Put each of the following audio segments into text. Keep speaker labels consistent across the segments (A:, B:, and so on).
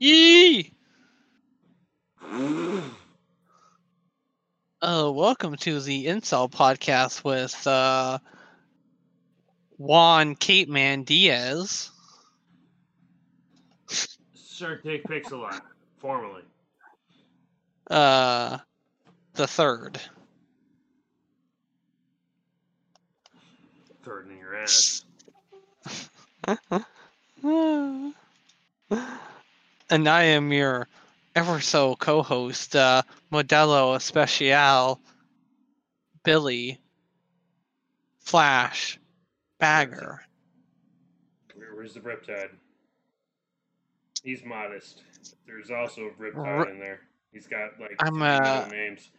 A: Yee! Oh, welcome to the Incel podcast with uh, Juan Cape Man Diaz.
B: Sir Dick Pixelon, formally.
A: Uh, the third.
B: Third in your ass.
A: and I am your ever so co-host, uh, Modelo Especial, Billy, Flash, Bagger.
B: Where's the Riptide? He's modest. There's also a
A: Ri-
B: Riptide in there. He's got like
A: I'm, uh,
B: names.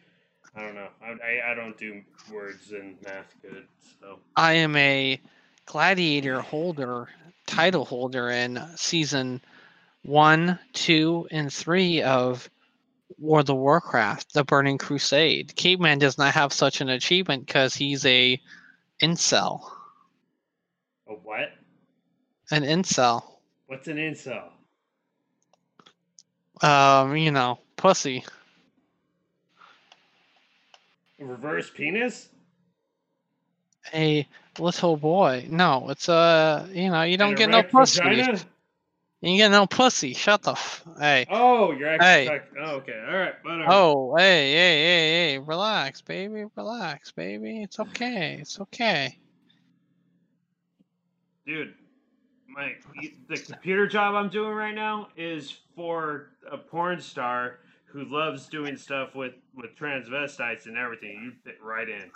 B: I don't know. I, I I don't do words and math good, so
A: I am a gladiator holder, title holder in season one, two, and three of World of Warcraft: The Burning Crusade. Caveman does not have such an achievement because he's a incel.
B: a what?
A: An incel.
B: What's an incel?
A: Um, you know, pussy.
B: A reverse penis?
A: A little boy. No, it's a you know, you don't get no pussy.
B: vagina?
A: You get no pussy. Shut the f. Hey.
B: Oh, you're actually.
A: Hey.
B: oh, okay. All right. Whatever.
A: Oh, hey, hey, hey, hey, relax, baby, relax, baby. It's okay, it's okay.
B: dude my the computer job i'm doing right now is for a porn star who loves doing stuff with with transvestites and everything you fit right in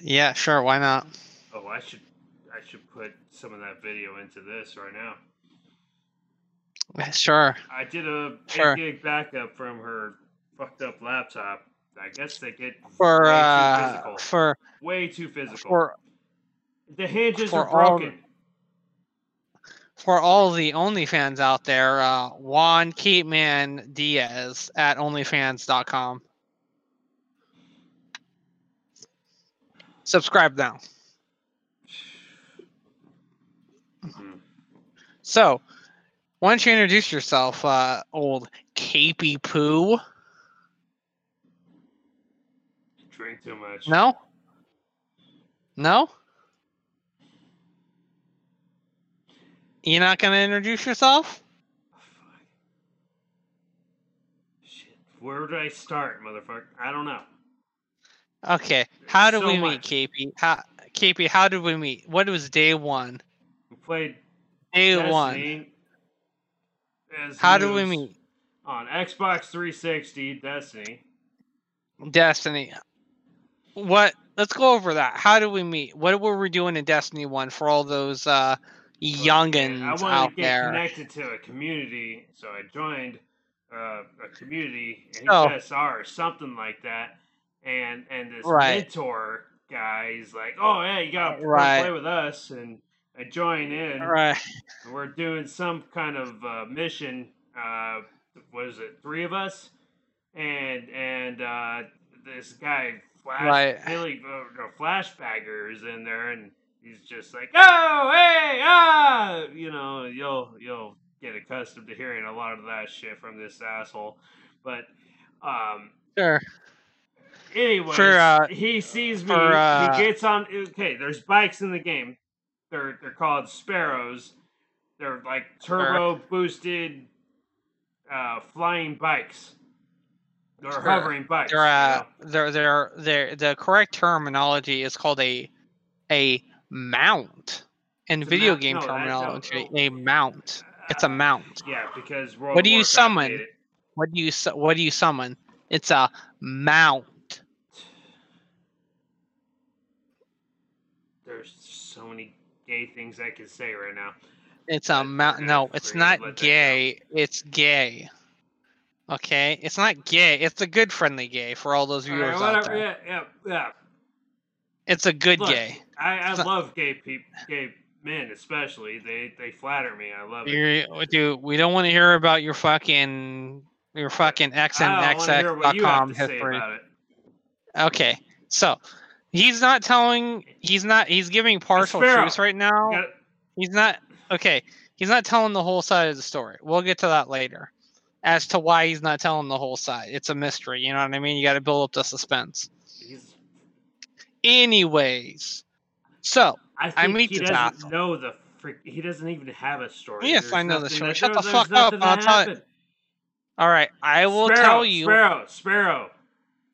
A: Yeah, sure, why not?
B: oh i should i should put some of that video into this right now
A: Sure.
B: i did a
A: Sure.
B: gig backup from her fucked up laptop i guess they get
A: For
B: way too
A: uh,
B: physical
A: for
B: way too physical
A: for
B: the hinges are
A: all-
B: broken
A: for all the OnlyFans out there, uh, Juan Capeman Diaz at OnlyFans.com. Subscribe now.
B: Mhm.
A: So, why don't you introduce yourself, uh, old Capey Poo?
B: drink too much
A: No? No? You're not going to introduce yourself?
B: Shit. Where do I start, motherfucker? I don't know.
A: Okay. How did
B: So
A: we meet,
B: much.
A: KP? How, KP, how did we meet? What was day one?
B: We played
A: Day one.
B: As
A: How do we meet?
B: On Xbox 360, Destiny.
A: Destiny. What? Let's go over that. How do we meet? What were we doing in Destiny 1 for all those uh,
B: And
A: youngins
B: I wanted
A: out
B: to get
A: there?
B: connected to a community, so I joined uh, a community,
A: Oh.
B: HSR or something like that. And and this
A: Right.
B: mentor guy is like, "Oh, hey, you gotta
A: Right.
B: play with us." And I join in.
A: Right.
B: We're doing some kind of uh, mission. Uh, what is it? Three of us, and and uh, this guy Flash
A: Right.
B: Billy uh, no, Flashbagger is in there, and he's just like, oh hey ah, you know, you'll you'll get accustomed to hearing a lot of that shit from this asshole, but um.
A: Sure. Anyway, uh,
B: he sees me.
A: for, uh,
B: he gets on. Okay, there's bikes in the game. They're they're called sparrows. They're like turbo boosted, uh, flying bikes. They're
A: Sure.
B: hovering bikes.
A: They're,
B: you
A: uh,
B: know?
A: they're, they're, they're, the correct terminology is called a a mount. In
B: It's
A: video
B: mount-
A: game
B: no,
A: terminology,
B: no.
A: a mount. It's a mount.
B: Yeah, because World
A: What do you
B: Warcraft
A: summon? What do you su- what do you summon? It's a mount.
B: There's so many gay things I can say right now.
A: It's a
B: But
A: mount. No, it's not
B: let that go.
A: gay. It's gay. Okay, it's not gay. It's a good friendly gay for all those
B: All
A: viewers
B: right,
A: out there.
B: Yeah, yeah, yeah.
A: It's a good
B: Look,
A: gay.
B: I, I
A: not-
B: love gay people, gay men especially. They they flatter me. I love it.
A: You, oh, dude, we don't want to hear about your fucking your fucking
B: I don't want to hear what you have
A: xnxx.com history. Okay, so he's not telling. He's not. He's giving partial truths right now. He's not. Okay, He's not telling the whole side of the story. We'll get to that later. As to why he's not telling the whole side. It's a mystery, you know what I mean? You got to build up the suspense.
B: He's,
A: Anyways. So,
B: I
A: I meet
B: he doesn't know the freak. He doesn't even have a story.
A: Yes,
B: There's
A: I know the story. Shut the fuck up, I'll tell you. all right, I will
B: Sparrow,
A: tell you.
B: Sparrow, Sparrow.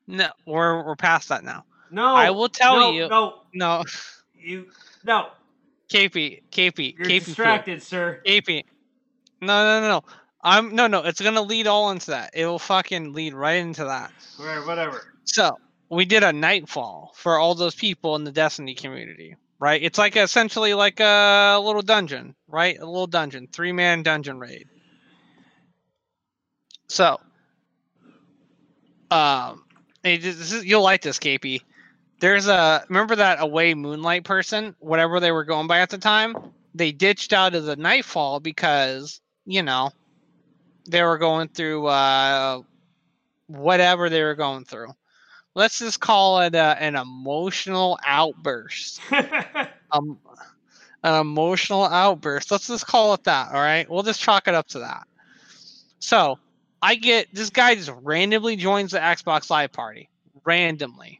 A: No, we're we're past that now.
B: No,
A: I will tell
B: no,
A: you-
B: No,
A: No,
B: you. No,
A: KP, KP,
B: you're
A: KP,
B: distracted, sir.
A: KP. No, no, no, no. I'm no, no. It's gonna lead all into that. It will fucking lead right into that.
B: Whatever, whatever.
A: So we did a nightfall for all those people in the Destiny community, right? It's like essentially like a little dungeon, right? A little dungeon, three man dungeon raid. So, um, it is- this is, you'll like this, KP. There's a remember that away moonlight person, whatever they were going by at the time. They ditched out of the nightfall because you know they were going through uh, whatever they were going through let's just call it a, an emotional outburst. Um, an emotional outburst. Let's just call it that. All right, we'll just chalk it up to that. So I get this guy just randomly joins the Xbox Live party. Randomly,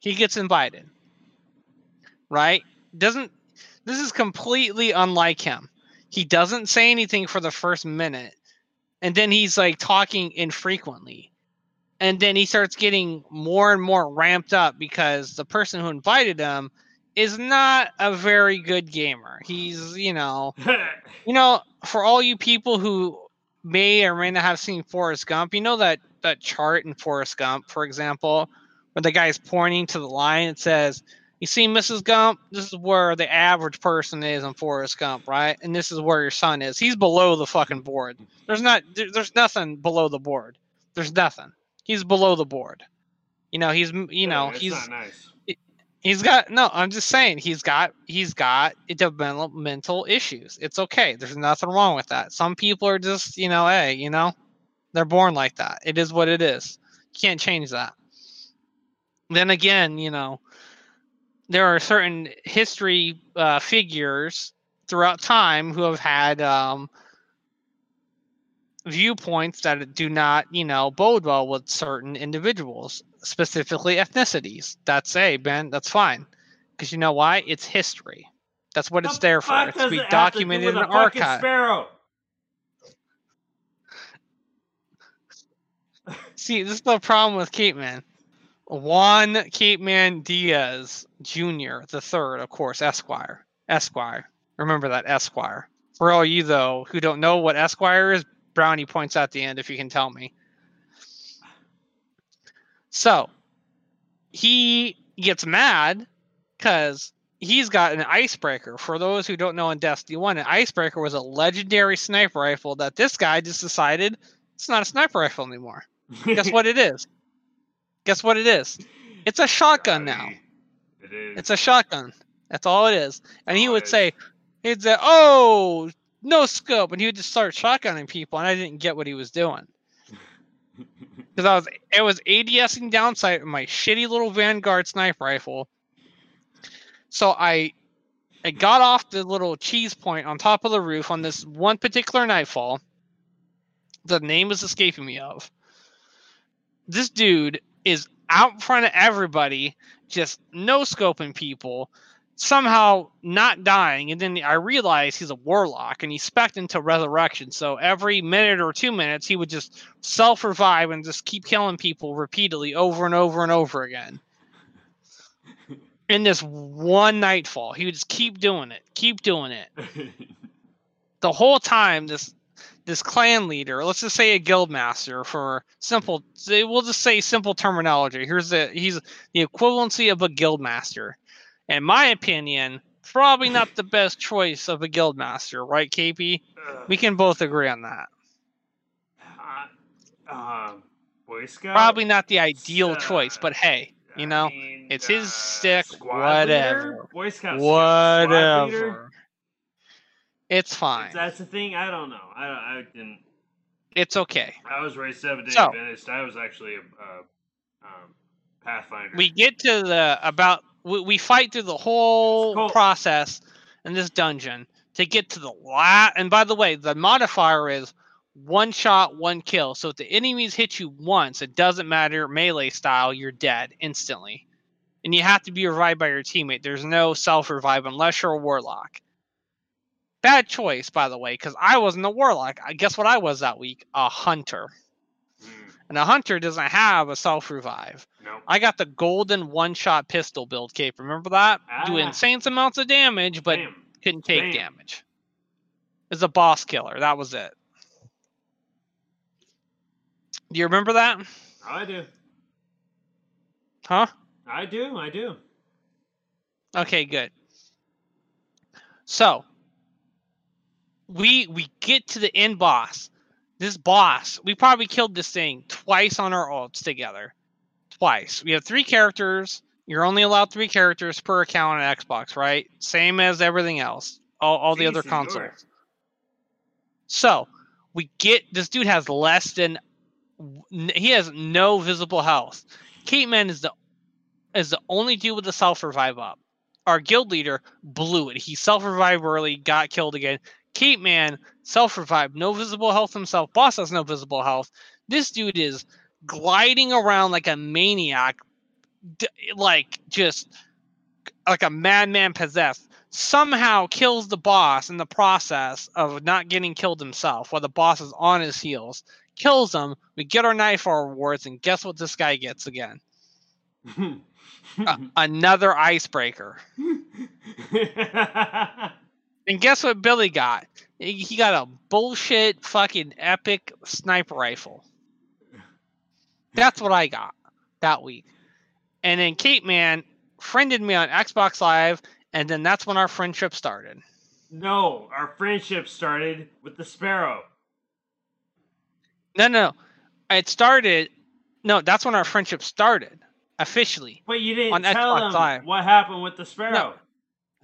A: he gets invited. Right? Doesn't this is completely unlike him. He doesn't say anything for the first minute, and then he's like talking infrequently and then he starts getting more and more ramped up because the person who invited him is not a very good gamer. He's, you know, you know, for all you people who may or may not have seen Forrest Gump, you know that that chart in Forrest Gump, for example, where the guy's pointing to the line and says, "You see, Mrs. Gump, this is where the average person is in Forrest Gump, right? And this is where your son is. He's below the fucking board. There's not, there- there's nothing below the board. There's nothing. He's below the board. You know, he's, you know,
B: it's
A: he's."
B: not nice.
A: He's got no. I'm just saying he's got he's got developmental issues. It's okay. There's nothing wrong with that. Some people are just you know, hey, you know, they're born like that. It is what it is. You can't change that. Then again, you know, there are certain history uh, figures throughout time who have had um, viewpoints that do not, you know, bode well with certain individuals, specifically ethnicities. That's a Ben. That's fine, because you know why? It's history. That's what it's there for. It's to be
B: it have to
A: documented in an archive.
B: Sparrow.
A: See, this is the problem with Cape Man. Juan Cape Man Diaz Jr., the third, of course, Esquire. Esquire. Remember that Esquire. For all you though who don't know what Esquire is, Brownie points out the end if you can tell me. So he gets mad because he's got an icebreaker. For those who don't know in Destiny 1, an icebreaker was a legendary sniper rifle that this guy just decided it's not a sniper rifle anymore. Guess what it is? Guess what it is? It's a shotgun now.
B: It is.
A: It's a shotgun. That's all it is. And he would say, he'd say, "Oh, no scope," and he would just start shotgunning people, and I didn't get what he was doing because I was it was ADSing down sight with my shitty little Vanguard sniper rifle. So I I got off the little cheese point on top of the roof on this one particular nightfall. The name is escaping me of. This dude is out in front of everybody, just no scoping people, somehow not dying, and then I realize he's a warlock and he's spec into resurrection. So every minute or two minutes, he would just self revive and just keep killing people repeatedly over and over and over again. In this one nightfall, he would just keep doing it, keep doing it. The whole time, this this clan leader, let's just say a guild master for simple, we'll just say simple terminology. Here's the he's the equivalency of a guild master. In my opinion, probably not the best choice of a guild master, right, KP? We can both agree on that.
B: Uh, um, Boy Scout.
A: Probably not the ideal
B: Uh,
A: choice, but hey, you
B: I
A: know,
B: mean,
A: it's his
B: uh,
A: stick, whatever.
B: Leader? Boy Scout.
A: whatever. It's fine.
B: That's the thing. I don't know. I I didn't.
A: It's okay.
B: I was raised seven day
A: So-
B: Adventist. I was actually a, uh um, Pathfinder.
A: we get to the about we, we fight through the whole process in this dungeon to get to the last. And by the way, the modifier is one shot, one kill. So if the enemies hit you once, it doesn't matter melee style, you're dead instantly. And you have to be revived by your teammate. There's no self revive unless you're a warlock. Bad choice, by the way, because I wasn't a warlock. I guess what I was that week? A hunter.
B: Mm,
A: And a hunter doesn't have a self revive.
B: nope.
A: I got the golden one shot pistol build cape. Remember that? Do
B: Ah.
A: insane amounts of damage, but
B: Damn.
A: couldn't take
B: Damn.
A: damage. It's a boss killer. That was it. Do you remember that?
B: I do.
A: Huh?
B: I do. I do.
A: Okay, good. So we we get to the end boss. This boss, we probably killed this thing twice on our ults together. Twice. We have three characters. You're only allowed three characters per account on Xbox, right? Same as everything else. All, all the other consoles. So we get this dude has less than he has no visible health. Kate Man is the is the only dude with the self revive up. Our guild leader blew it. He self revived early, got killed again. Kate Man self revive, no visible health himself. Boss has no visible health. This dude is gliding around like a maniac, d- like just like a madman possessed. Somehow kills the boss in the process of not getting killed himself, while the boss is on his heels. Kills him. We get our nightfall rewards, and guess what this guy gets again? A- another icebreaker. And guess what Billy got? He got a bullshit fucking epic sniper rifle. That's what I got that week. And then Kate Man friended me on Xbox Live, and then that's when our friendship started.
B: no, our friendship started with the sparrow.
A: No, no, it started. No, that's when our friendship started officially.
B: But you didn't
A: On
B: tell
A: Xbox
B: him
A: Live.
B: what happened with the sparrow.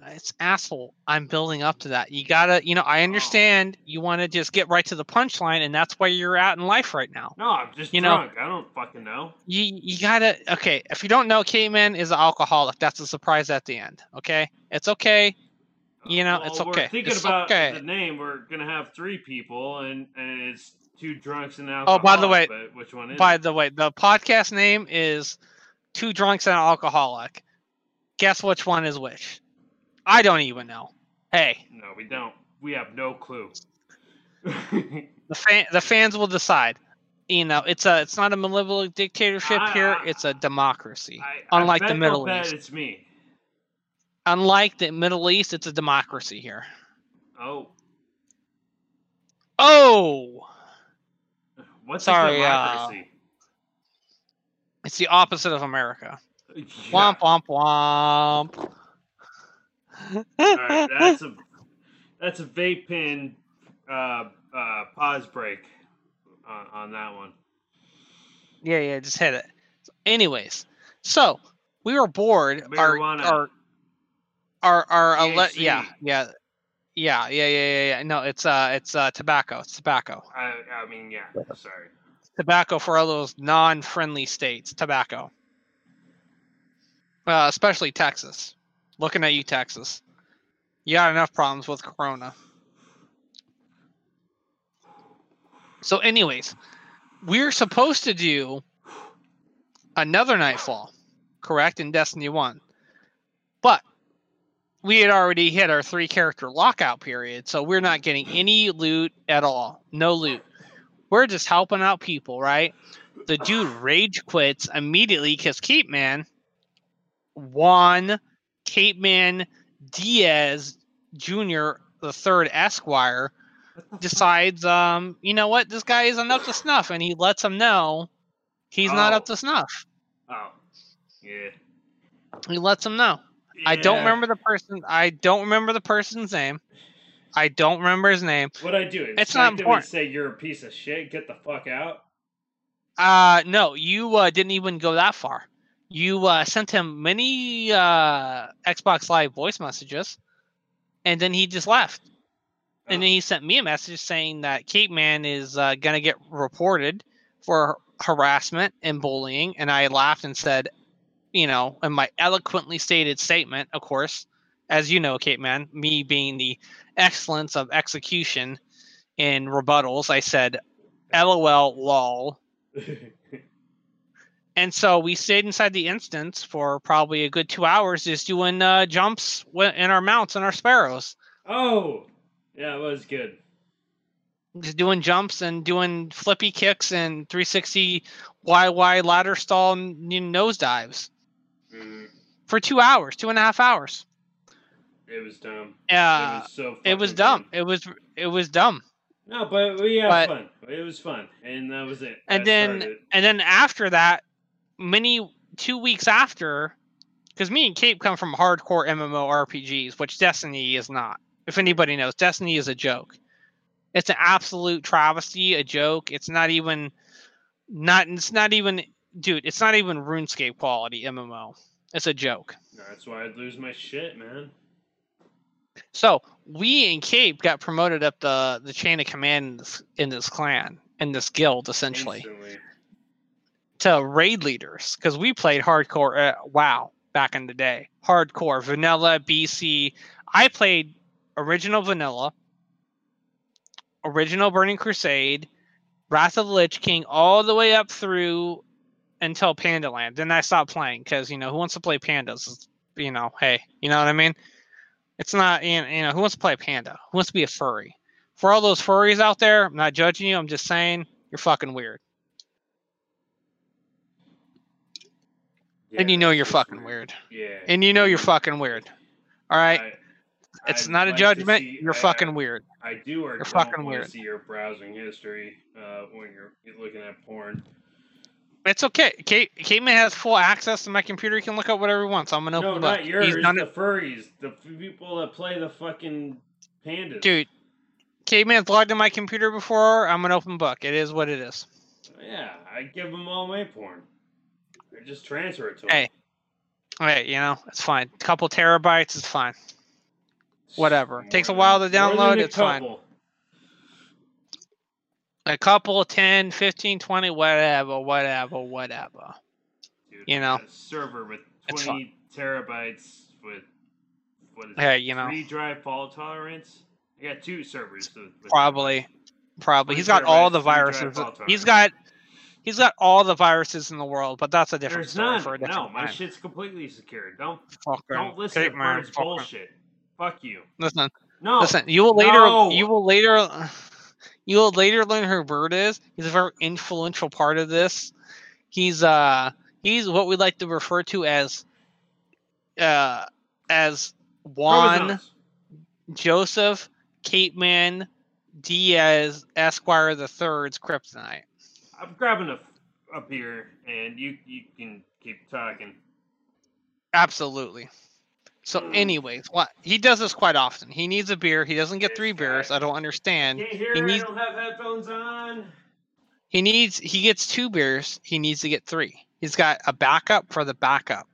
A: It's asshole. I'm building up to that. You gotta, you know, I oh. understand you want to just get right to the punchline, and that's where you're at in life right now.
B: No, I'm just
A: You know-
B: I don't fucking know.
A: you you gotta okay if you don't know K-Man is an alcoholic that's a surprise at the end okay it's okay uh, You know, it's okay.
B: We're thinking
A: It's
B: about
A: okay.
B: the name. We're gonna have three people, and and it's two drunks and an
A: Oh, by the way-
B: which one is?
A: by
B: it?
A: the way the podcast name is two drunks and an alcoholic guess which one is which I don't even know hey
B: No, we don't. We have no clue.
A: the fan the fans will decide you know it's a it's not a malevolent dictatorship
B: I-
A: here
B: I-
A: it's a democracy
B: I,
A: Unlike the Middle East.
B: it's me.
A: unlike the Middle East it's a democracy here
B: Oh,
A: oh
B: what's
A: Sorry,
B: a
A: uh,
B: democracy?
A: it's the opposite of America
B: Yeah.
A: Womp womp womp.
B: All right, that's a that's a vape pen uh, uh, pause break on, on that one.
A: yeah, yeah, just hit it. Anyways, so we were bored. Our
B: Marijuana.
A: our our our ele- yeah yeah yeah yeah yeah yeah yeah. No, it's uh it's uh tobacco. It's tobacco.
B: I, I mean, yeah. Sorry.
A: Tobacco for all those non-friendly states. Tobacco. Uh, especially Texas. Looking at you, Texas. You got enough problems with Corona. So, anyways, we're supposed to do another Nightfall, correct, in Destiny 1. But we had already hit our three character lockout period, so we're not getting any loot at all. No loot. We're just helping out people, right? The dude rage quits immediately because Keep Man, Juan, Cape Man, Diaz Jr., the third Esquire, decides, um, you know what, this guy isn't up to snuff, and he lets him know he's not up
B: Oh.
A: to snuff.
B: Oh, yeah.
A: He lets him know. I don't remember the person. I don't remember the person's name. I don't remember his name.
B: What I do?
A: It's not
B: Inspect him and
A: important.
B: Say you're a piece of shit. Get the fuck out.
A: Uh no, you uh, didn't even go that far. You uh, sent him many uh, Xbox Live voice messages, and then he just left. And then
B: Oh.
A: he sent me a message saying that Cape Man is uh, gonna get reported for harassment and bullying. And I laughed and said, you know, in my eloquently stated statement, of course, as you know, Kate Man, me being the excellence of execution in rebuttals, I said, "LOL, lol." And so we stayed inside the instance for probably a good two hours, just doing uh, jumps in our mounts and our sparrows,
B: oh, yeah, it was good.
A: just doing jumps and doing flippy kicks and 360 YY ladder stall and you know, nosedives
B: Mm,
A: for two hours, two and a half hours.
B: it was dumb.
A: Uh,
B: it was so.
A: it was dumb. It was it was dumb.
B: No, but we had
A: But-
B: fun. It was fun, and that was it.
A: And
B: That
A: then-
B: started it.
A: And then after that, many two weeks after, because me and Cape come from hardcore MMO RPGs, which Destiny is not. If anybody knows, Destiny is a joke. It's an absolute travesty, a joke. It's not even, not. It's not even, dude. It's not even RuneScape quality MMO. It's a joke.
B: That's why I'd lose my shit, man.
A: So we and Cape got promoted up the the chain of command in this, in this clan, in this guild, essentially.
B: Instantly.
A: To raid leaders because we played hardcore uh, WoW back in the day. Hardcore vanilla BC. I played original vanilla, original Burning Crusade, Wrath of the Lich King, all the way up through until Panda Land. Then I stopped playing because you know who wants to play pandas? You know, hey, you know what I mean? It's not you know, you know who wants to play a panda? Who wants to be a furry? For all those furries out there, I'm not judging you. I'm just saying you're fucking weird. And
B: Yeah,
A: you know you're fucking weird.
B: Yeah.
A: And you know you're fucking weird. All right?
B: I-
A: it's
B: I'd
A: not a
B: like to
A: judgment.
B: see-
A: you're
B: I-
A: fucking weird.
B: I do or
A: You're
B: don't
A: fucking
B: want
A: weird.
B: to see your browsing history uh, when you're looking at porn.
A: It's okay. Kate Caveman has full access to my computer. He can look up whatever he wants. I'm an open
B: No, not yours.
A: He's done
B: the
A: it,
B: furries, the people that play the fucking pandas.
A: dude. Caveman's logged in my computer before. I'm an open book. It is what it is.
B: Yeah, I give them all my porn. Just transfer it to
A: Hey, Hey, you know it's fine. A couple terabytes is fine. whatever. Takes a while to download, it's fine. A couple, 10, 15, 20, whatever, whatever, whatever.
B: Dude,
A: You know,
B: a server with 20 terabytes with what is
A: Hey,
B: it,
A: you know.
B: three drive fault tolerance. I got two servers.
A: Probably, probably. He's got all the viruses. He's got, he's got all the viruses in the world. But that's a different
B: There's
A: story
B: none.
A: for a different
B: No, my shit's completely secure. Don't
A: Fucking
B: don't listen to
A: Caveman,
B: Bird's
A: fucking-
B: bullshit. Fuck you.
A: Listen,
B: No.
A: listen. You will later.
B: no.
A: You will later. You will later learn who Bird is. He's a very influential part of this. He's uh he's what we like to refer to as uh as Juan. Joseph Capeman Diaz Esquire the Third's kryptonite.
B: I'm grabbing a up here, and you you can keep talking.
A: Absolutely. So,
B: Mm.
A: anyways, what he does this quite often. He needs a beer. He doesn't get three beers. I don't understand.
B: Can't hear.
A: He
B: I
A: needs
B: don't have headphones on.
A: he needs he gets two beers. He needs to get three. He's got a backup for the backup.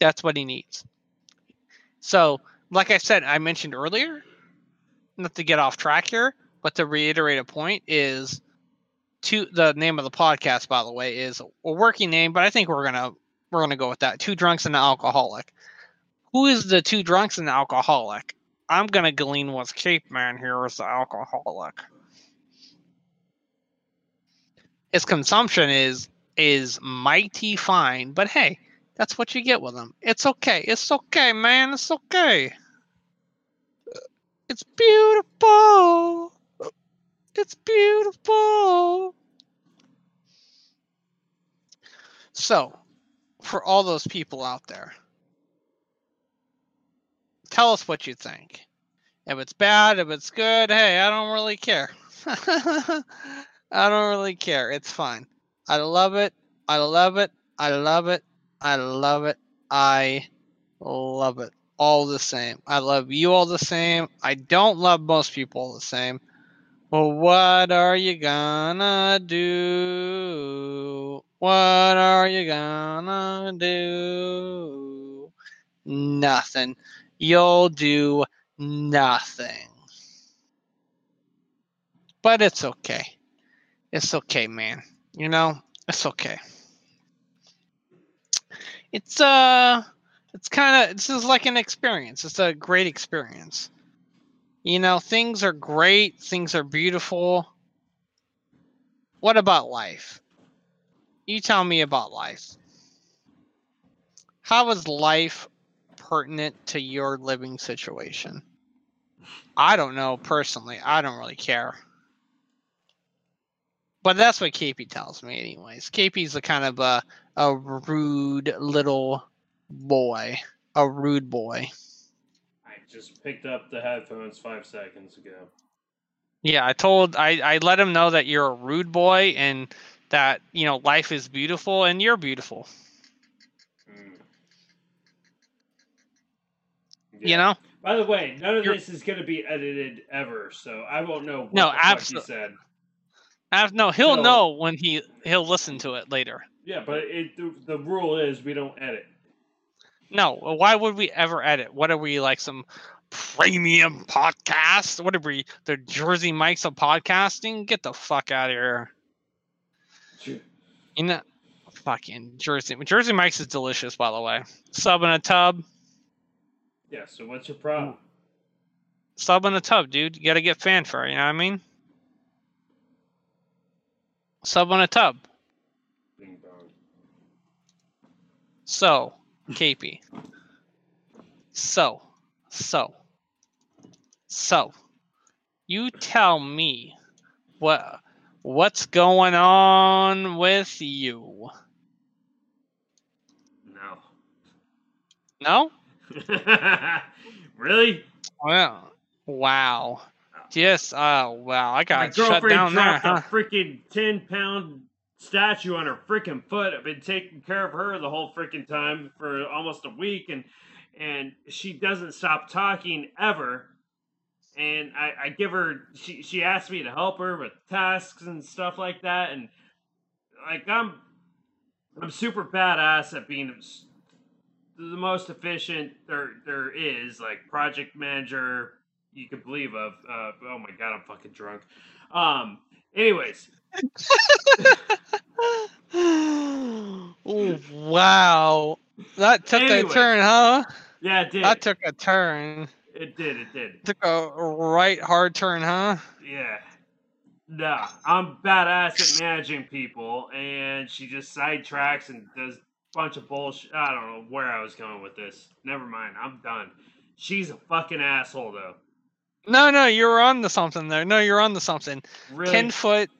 A: That's what he needs. So, like I said, I mentioned earlier, not to get off track here, but to reiterate a point is to the name of the podcast, by the way, is a working name, but I think we're gonna we're gonna go with that. Two drunks and an alcoholic. Who is the two drunks and the alcoholic? I'm gonna glean what's Cape Man here is the alcoholic. His consumption is is mighty fine, but hey, that's what you get with him. It's okay. It's okay, man. It's okay. It's beautiful. It's beautiful. So, for all those people out there, tell us what you think. If it's bad, if it's good, hey, I don't really care. I don't really care. It's fine. I love it. I love it. I love it. I love it. I love it. All the same. I love you all the same. I don't love most people the same. Well, what are you gonna do? What are you gonna do? Nothing. You'll do nothing. But it's okay. It's okay, man. You know, it's okay. It's uh it's kind of this is like an experience. It's a great experience. You know, things are great, things are beautiful. What about life? You tell me about life. How is life pertinent to your living situation? I don't know personally. I don't really care. But that's what KP tells me, anyways. KP's a kind of a, a rude little boy. A rude boy.
B: Just picked up the headphones five seconds ago.
A: Yeah, I told I, I let him know that you're a rude boy and that, you know, life is beautiful and you're beautiful.
B: Mm.
A: You know?
B: By the way, none of
A: You're-
B: this is going to be edited ever, so I won't know what
A: No,
B: the fuck
A: abso-
B: said.
A: I, no, he'll
B: No.
A: know when he he'll listen to it later.
B: Yeah, but it, the, the rule is we don't edit.
A: No, why would we ever edit? What are we like some premium podcast? What are we the Jersey Mikes of podcasting? Get the fuck out of here. You know fucking Jersey Jersey Mikes is delicious by the way. Sub in a tub.
B: Yeah, so what's your problem?
A: Sub in a tub, dude. You gotta get fanfare, you know what I mean? Sub on a tub. So, KP. So, so, so, you tell me what what's going on with you?
B: No.
A: No?
B: really?
A: Well, wow. Oh. Yes. Oh, wow. I
B: My
A: got shut
B: girlfriend
A: down there,
B: dropped
A: huh?
B: a freaking ten pound statue on her freaking foot. I've been taking care of her the whole freaking time for almost a week, and and she doesn't stop talking ever. And I, I give her she she asked me to help her with tasks and stuff like that, and like I'm I'm super badass at being the most efficient there there is, like project manager you could believe of. Uh, oh my god, I'm fucking drunk. Um. Anyways,
A: oh, wow. That took
B: Anyway.
A: a turn, huh?
B: yeah, it did.
A: That took a turn.
B: it did. It did.
A: Took a right hard turn, huh?
B: Yeah. Nah, I'm badass at managing people, and she just sidetracks and does a bunch of bullshit. I don't know where I was going with this. Never mind. I'm done. She's a fucking asshole, though.
A: No, no, you're on to something there. No, you're on to something.
B: Really.
A: 10 foot,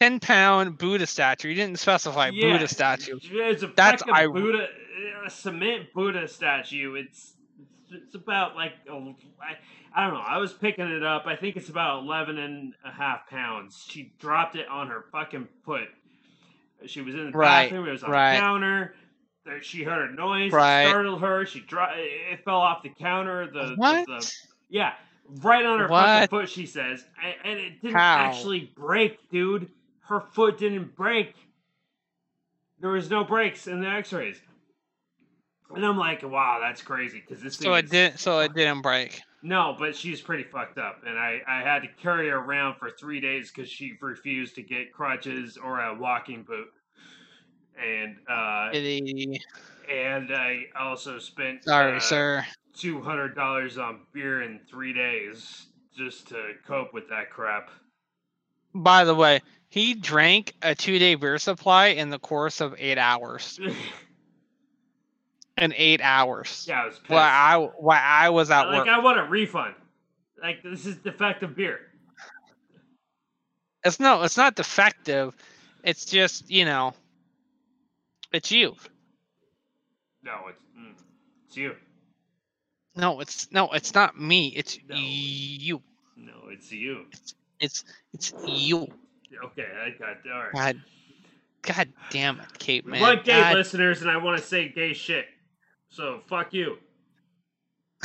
A: 10 pound Buddha statue. You didn't specify
B: Yeah,
A: Buddha statue.
B: It's a
A: That's I-
B: Buddha, a cement Buddha statue. It's it's about like a, I, I don't know. I was picking it up. I think it's about 11 and a half pounds. She dropped it on her fucking foot. She was in the
A: Right,
B: bathroom. It was on
A: right.
B: the counter. She heard a noise.
A: Right.
B: Startled her. She dro- It fell off the counter. The, the-
A: What?
B: the yeah, right on her
A: What?
B: fucking foot. She says, and, and it didn't
A: How?
B: actually break, dude. Her foot didn't break. There was no breaks in the X-rays, and I'm like, wow, that's crazy because this.
A: So it
B: is-
A: didn't. So it didn't break.
B: No, but she's pretty fucked up, and I I had to carry her around for three days because she refused to get crutches or a walking boot, and uh, and I also spent
A: Sorry,
B: uh,
A: sir.
B: two hundred dollars on beer in three days just to cope with that crap.
A: By the way, he drank a two day beer supply in the course of eight hours. In eight hours.
B: yeah, I was pissed.
A: While I while I was at
B: like
A: work.
B: I want a refund. Like this is defective beer.
A: It's no, it's not defective. It's just you know, it's you.
B: No, it's mm, it's you.
A: No, it's no, it's not me. It's
B: No.
A: you.
B: No, it's you.
A: It's it's you.
B: Okay, I got all right.
A: God, God damn it, Kate, man.
B: want gay
A: God-
B: listeners, and I want to say gay shit. So fuck you.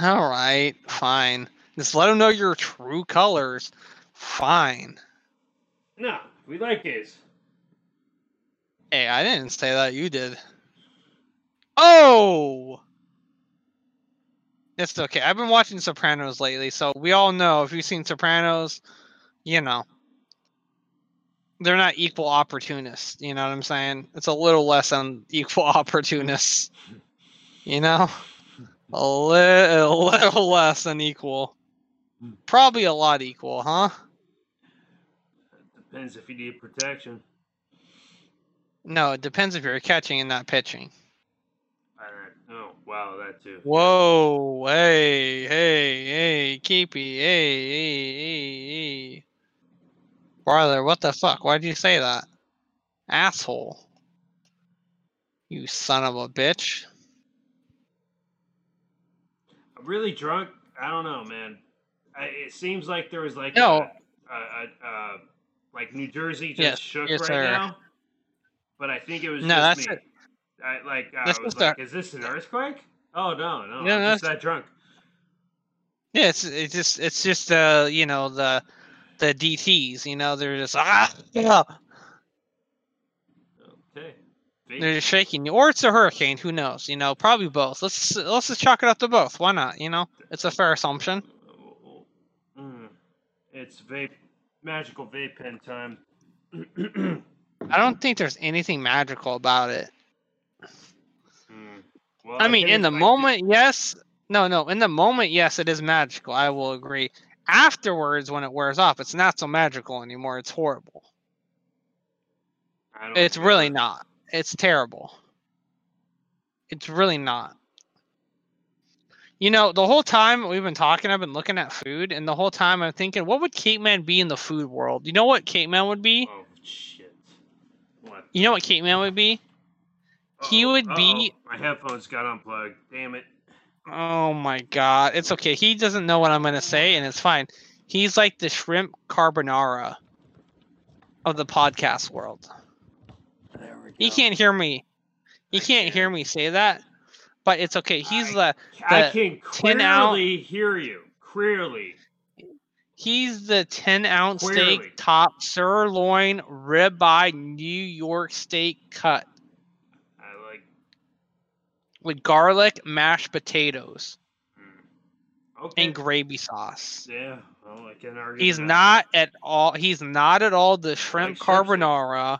A: All right, fine. Just let them know your true colors. Fine.
B: No, we like gays.
A: Hey, I didn't say that. You did. Oh. It's okay. I've been watching Sopranos lately, so we all know if you've seen Sopranos, you know. They're not equal opportunists, you know what I'm saying? It's a little less on equal opportunists. You know, a, li- a little less than equal. Probably a lot equal, huh?
B: Depends if you need protection.
A: No, it depends if you're catching and not pitching.
B: Oh, wow, that too.
A: Whoa, hey, hey, hey, Keepy, hey, hey, hey, hey. Brother, what the fuck? Why'd you say that? Asshole. You son of a bitch.
B: I'm really drunk. I don't know, man. I, it seems like there was like
A: No.
B: a, a, a, a like New Jersey just
A: Yes,
B: shook
A: yes,
B: right
A: sir.
B: now. But I think it was
A: No,
B: just
A: that's
B: me.
A: it.
B: I like I
A: That's
B: was like, is this an earthquake? Oh no, no,
A: No,
B: I'm
A: no,
B: just that drunk.
A: Yeah, it's it's just it's just uh you know the the DTs, you know, they're just ah yeah,
B: Okay.
A: they're just shaking you. Or it's a hurricane, who knows? You know, probably both. Let's let's just chalk it up to both. Why not? You know? It's a fair assumption.
B: Mm. It's vape, magical vape pen time.
A: I don't think there's anything magical about it.
B: Mm. Well,
A: I mean,
B: can-
A: in the
B: I
A: moment, yes. No, no. In the moment, yes, it is magical. I will agree. Afterwards, when it wears off, it's not so magical anymore. It's horrible. It's really not. It's terrible. It's really not. You know, the whole time we've been talking, I've been looking at food, and the whole time I'm thinking, what would Caveman be in the food world? You know what Caveman would be?
B: Oh shit! What?
A: You know what Caveman would be? He
B: Uh-oh,
A: would be-
B: uh-oh. My headphones got unplugged. Damn it!
A: Oh my god. It's okay. He doesn't know what I'm going to say, and it's fine. He's like the shrimp carbonara of the podcast world.
B: There we go.
A: He can't hear me. He
B: I
A: can't
B: can.
A: hear me say that, but it's okay. He's the
B: I
A: the
B: can
A: 10 ounce-
B: clearly hear you. Clearly.
A: he's the 10 ounce
B: Clearly.
A: steak top sirloin ribeye New York steak cut
B: I.
A: with garlic, mashed potatoes,
B: mm. Okay.
A: and gravy sauce.
B: yeah. Well, I can argue.
A: He's
B: that.
A: not at all. He's not at all the shrimp
B: steak.
A: carbonara.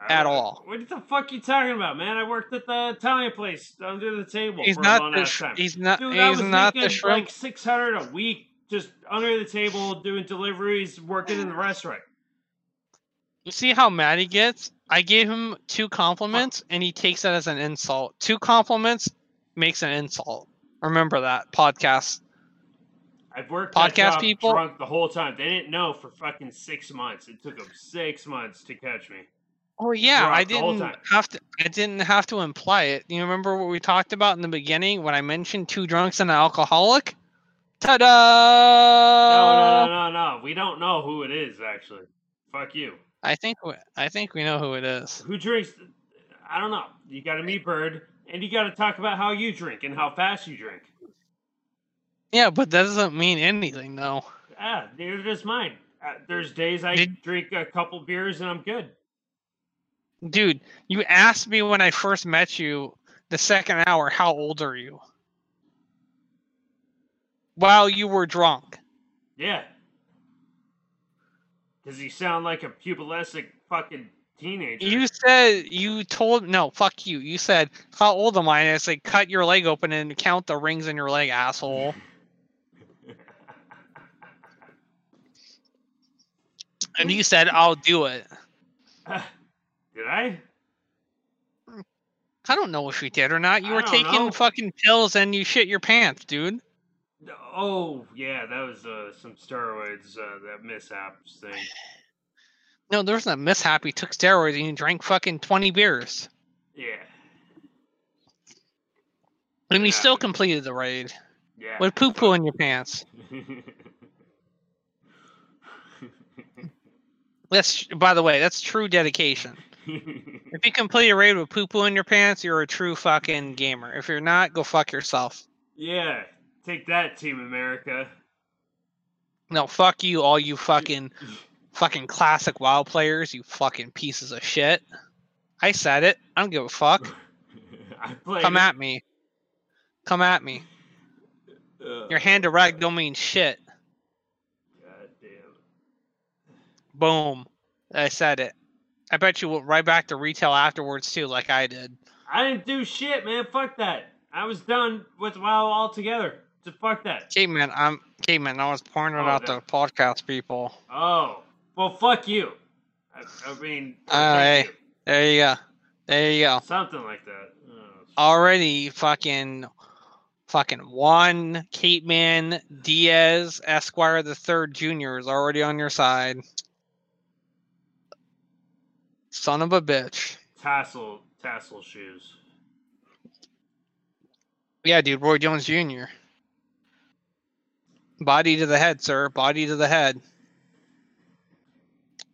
B: I
A: at all.
B: What the fuck you talking about, man? I worked at the Italian place under the table
A: He's
B: for a
A: not
B: long
A: the. Sh-
B: time.
A: he's not.
B: Dude,
A: he's not the shrimp.
B: like six hundred a week, just under the table doing deliveries, working in the restaurant.
A: You see how mad he gets? I gave him two compliments, and he takes that as an insult. Two compliments makes an insult. Remember that podcast.
B: I've worked
A: Podcast people?
B: drunk the whole time. They didn't know for fucking six months. It took them six months to catch me.
A: Oh yeah, I
B: Drunk the whole
A: didn't have to. I didn't have to imply it. You remember what we talked about in the beginning when I mentioned two drunks and an alcoholic? Ta-da!
B: No, no, no, no, no. We don't know who it is actually. Fuck you.
A: I think we, I think we know who it is.
B: Who drinks? I don't know. You got to meet Bird, and you got to talk about how you drink and how fast you drink.
A: Yeah, but that doesn't mean anything though.
B: Ah, neither does mine. Uh, there's days I
A: Did-
B: drink a couple beers and I'm good.
A: Dude, you asked me when I first met you the second hour, how old are you? While you were drunk.
B: Yeah. Because he sound like a pubescent fucking teenager.
A: You said you told no, fuck you. You said how old am I? And I said cut your leg open and count the rings in your leg, asshole. And you said I'll do it.
B: Did I?
A: I don't know if you did or not. You
B: I
A: were taking
B: know.
A: fucking pills and you shit your pants, dude.
B: Oh, yeah, that was uh, some steroids, uh, that mishaps thing.
A: No, there was a mishap. He took steroids and he drank fucking twenty beers.
B: Yeah.
A: And he
B: Yeah.
A: still completed the raid.
B: Yeah.
A: With poo poo in your pants. That's by the way, that's true dedication. If you complete a raid with poo poo in your pants, you're a true fucking gamer. If you're not, go fuck yourself.
B: yeah. Take that, Team America.
A: No, fuck you, all you fucking fucking classic WoW players, you fucking pieces of shit. I said it. I don't give a fuck. Come at me. Come at me.
B: Uh,
A: Your hand erect don't mean shit.
B: God damn.
A: Boom. I said it. I bet you went right back to retail afterwards too, like I did.
B: I didn't do shit, man. Fuck that. I was done with WoW altogether. So fuck that.
A: Caveman, I'm Caveman. I was pointing
B: Oh,
A: out the podcast people.
B: Oh, well, fuck you. I, I mean, uh,
A: All
B: thank.
A: There you go. There you go.
B: something like that. Oh,
A: Already fucking fucking one Caveman Diaz Esquire the third junior is already on your side. Son of a bitch.
B: tassel, tassel shoes.
A: Yeah, dude, Roy Jones Jr. Body to the head, sir. Body to the head.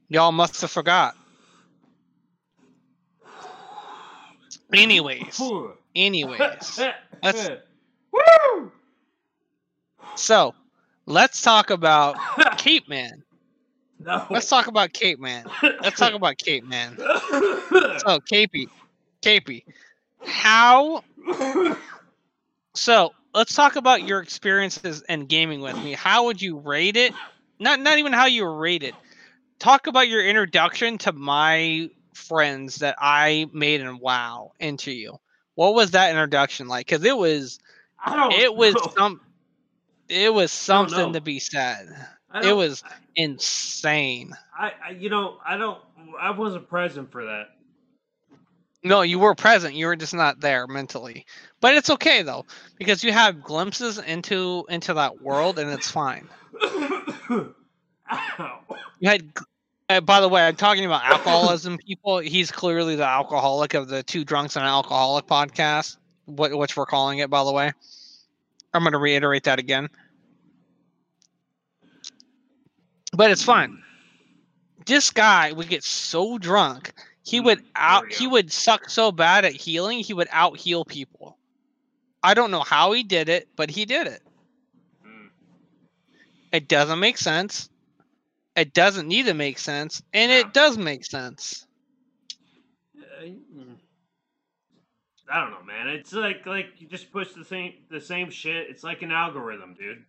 A: Y'all must have forgot. Anyways, anyways. Let's-
B: Woo!
A: So, let's talk about Cape Man.
B: no.
A: Let's talk about Cape Man. Let's talk about Cape Man. So, Capey, Capey, how? So, let's talk about your experiences and gaming with me. How would you rate it? Not, not even how you rate it. Talk about your introduction to my friends that I made in WoW into you. What was that introduction like? Because it was, it was
B: know.
A: some, it was something to be said. It was insane.
B: I, I, you know, I don't. I wasn't present for that.
A: No, you were present. You were just not there mentally. But it's okay though, because you have glimpses into into that world, and it's fine. You had. Uh, by the way, I'm talking about alcoholism. People, he's clearly the alcoholic of the two drunks and an alcoholic podcast, wh- which we're calling it. By the way, I'm going to reiterate that again. But it's fine. This guy would get so drunk, he would out he would suck so bad at healing, he would out heal people. I don't know how he did it, but he did it.
B: Mm.
A: It doesn't make sense. It doesn't need to make sense, and
B: No.
A: it does make sense.
B: Uh, mm. I don't know, man. It's like like you just push the same the same shit. It's like an algorithm, dude.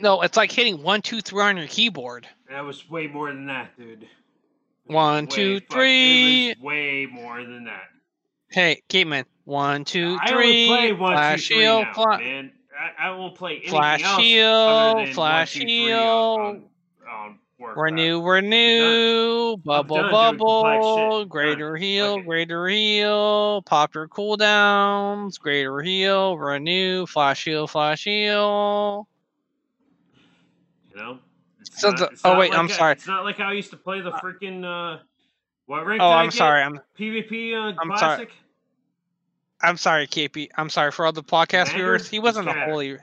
A: No, it's like hitting one, two, three on your keyboard.
B: That was way more than that, dude.
A: One,
B: way
A: two, three.
B: Way more than that.
A: Hey, Caveman. One, two,
B: I only play
A: three.
B: one, two,
A: Flash
B: three
A: shield.
B: now,
A: fla-
B: man. I, I won't play anything
A: Flash
B: else than
A: flash
B: one, two, three on- on,
A: shield.
B: on Warcraft.
A: Renew, renew, bubble,
B: done
A: bubble, greater
B: Done.
A: heal,
B: Okay.
A: greater heal, pop your cooldowns, greater heal, renew, flash heal, flash heal.
B: You know.
A: So
B: not-
A: the- oh, wait,
B: like
A: I'm
B: I-
A: sorry.
B: It's not like how I used to play the freaking uh, what rank?
A: Oh,
B: I
A: I'm sorry. I'm
B: PvP uh,
A: I'm sorry.
B: classic.
A: I'm sorry, KP. I'm sorry for all the podcast viewers. He wasn't a holy.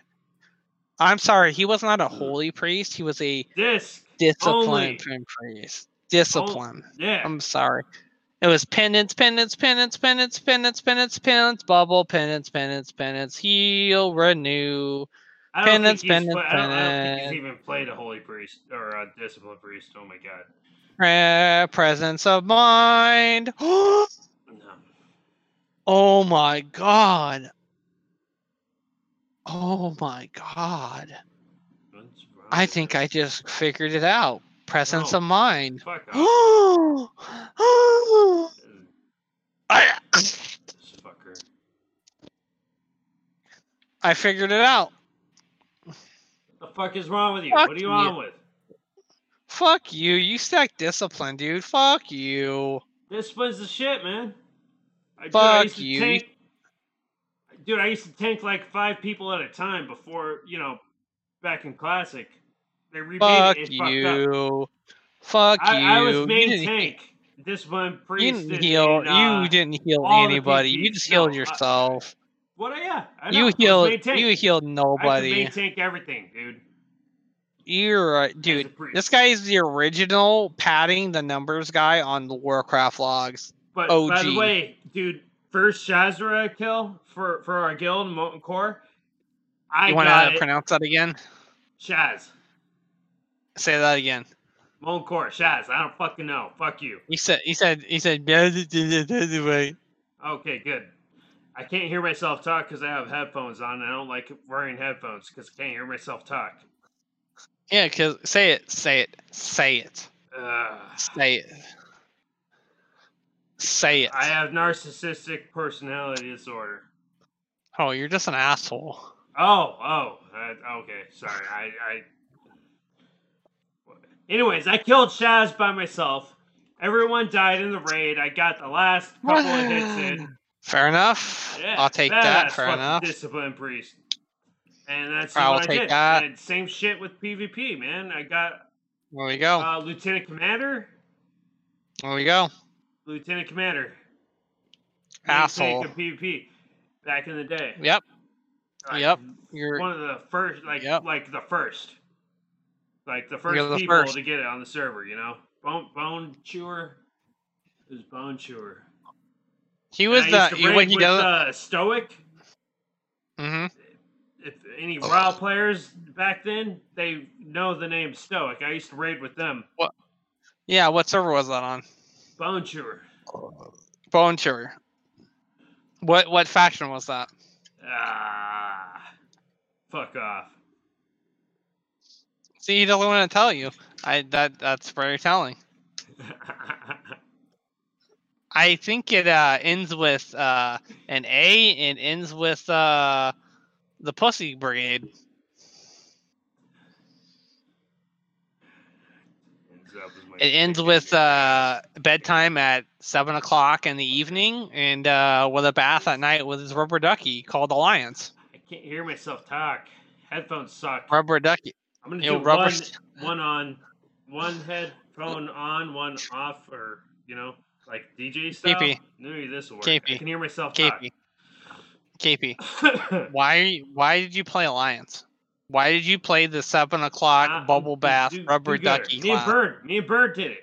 A: I'm sorry. He was not a holy priest. He was a
B: Disc.
A: disciplined priest. Discipline.
B: Yeah.
A: I'm sorry. It was penance, penance, penance, penance, penance, penance, penance, bubble, penance, penance, penance, heal, renew.
B: I don't
A: penance,
B: think he's
A: penance,
B: play- I, don't, I don't think he's even played a holy priest or a disciplined priest. Oh my god.
A: Pre- presence of mind.
B: No.
A: oh my god. Oh my god. I think? I just figured it out. Presence
B: No.
A: of mind.
B: Fuck off.
A: I,
B: this fucker.
A: I figured it out.
B: The fuck is wrong with you?
A: Fuck
B: what are you
A: you.
B: on with?
A: Fuck you. You stack discipline, dude. Fuck you.
B: Discipline's the shit, man. I, dude, I
A: Fuck
B: used to
A: you.
B: Tank, dude, I used to tank like five people at a time before, you know, back in Classic. They remade
A: Fuck
B: it.
A: you. Fuck
B: I,
A: you.
B: I was
A: you
B: main
A: didn't,
B: tank. Discipline
A: you
B: priest.
A: didn't heal.
B: and, uh,
A: you didn't heal anybody. You just healed
B: No,
A: yourself.
B: I know. are
A: you
B: was
A: healed.
B: main tank.
A: You heal
B: I could
A: nobody.
B: main tank everything, dude.
A: You're right, dude. This guy is the original padding the numbers guy on the Warcraft logs.
B: But by
A: OG.
B: the way, dude, first Shazzrah kill for for our guild, Molten Core. I
A: You want to pronounce that again?
B: Shaz.
A: Say that again.
B: Molten Core, Shaz. I don't fucking know. Fuck you.
A: He said. He said. He said.
B: Okay, good. I can't hear myself talk because I have headphones on. I don't like wearing headphones because I can't hear myself talk.
A: Yeah, cause say it. Say it. Say it.
B: Ugh.
A: Say it. Say it.
B: I have narcissistic personality disorder.
A: Oh, you're just an asshole.
B: Oh, oh, uh, okay. Sorry, I, I. Anyways, I killed Shaz by myself. Everyone died in the raid. I got the last couple of hits in.
A: Fair enough.
B: Yeah,
A: I'll take that. Fair enough.
B: Discipline priest. And that's
A: I will
B: what I did.
A: that.
B: And same shit with PvP, man. I got
A: There we go.
B: uh, Lieutenant Commander.
A: There we go.
B: Lieutenant Commander.
A: Asshole.
B: PvP back in the day.
A: Yep.
B: Like,
A: Yep. You're
B: One of the first, like,
A: Yep.
B: like the first, like the 1st
A: the
B: people
A: first.
B: to get it on the server. You know, bone bone chewer. It was bone chewer.
A: He was the
B: used to
A: you- what
B: raid
A: he
B: with,
A: does.
B: uh, Stoic.
A: hmm
B: If any WoW players back then, they know the name Stoic. I used to raid with them. What?
A: Yeah. What server was that on?
B: Bone chewer.
A: Bone Chewer. What what faction was that?
B: Ah, fuck off.
A: See, he doesn't want to tell you. I that that's very telling. I think it uh, ends with uh, an A and ends with uh, the Pussy Brigade.
B: Ends up as my
A: It ends with uh, bedtime at seven o'clock in the evening, and uh, with a bath at night with his rubber ducky called Alliance.
B: I can't hear myself talk. Headphones suck.
A: Rubber ducky.
B: I'm gonna
A: Yo,
B: do
A: rubber
B: one, one on, one headphone on, one off, or you know, like DJ style.
A: KP.
B: Maybe this will work.
A: KP.
B: I can hear myself
A: KP. KP.
B: talk.
A: Why? Why did you play Alliance? Why did you play the seven o'clock
B: Uh,
A: bubble bath
B: do- do
A: rubber
B: good.
A: ducky?
B: Me and? Bird. Me and Bird did it.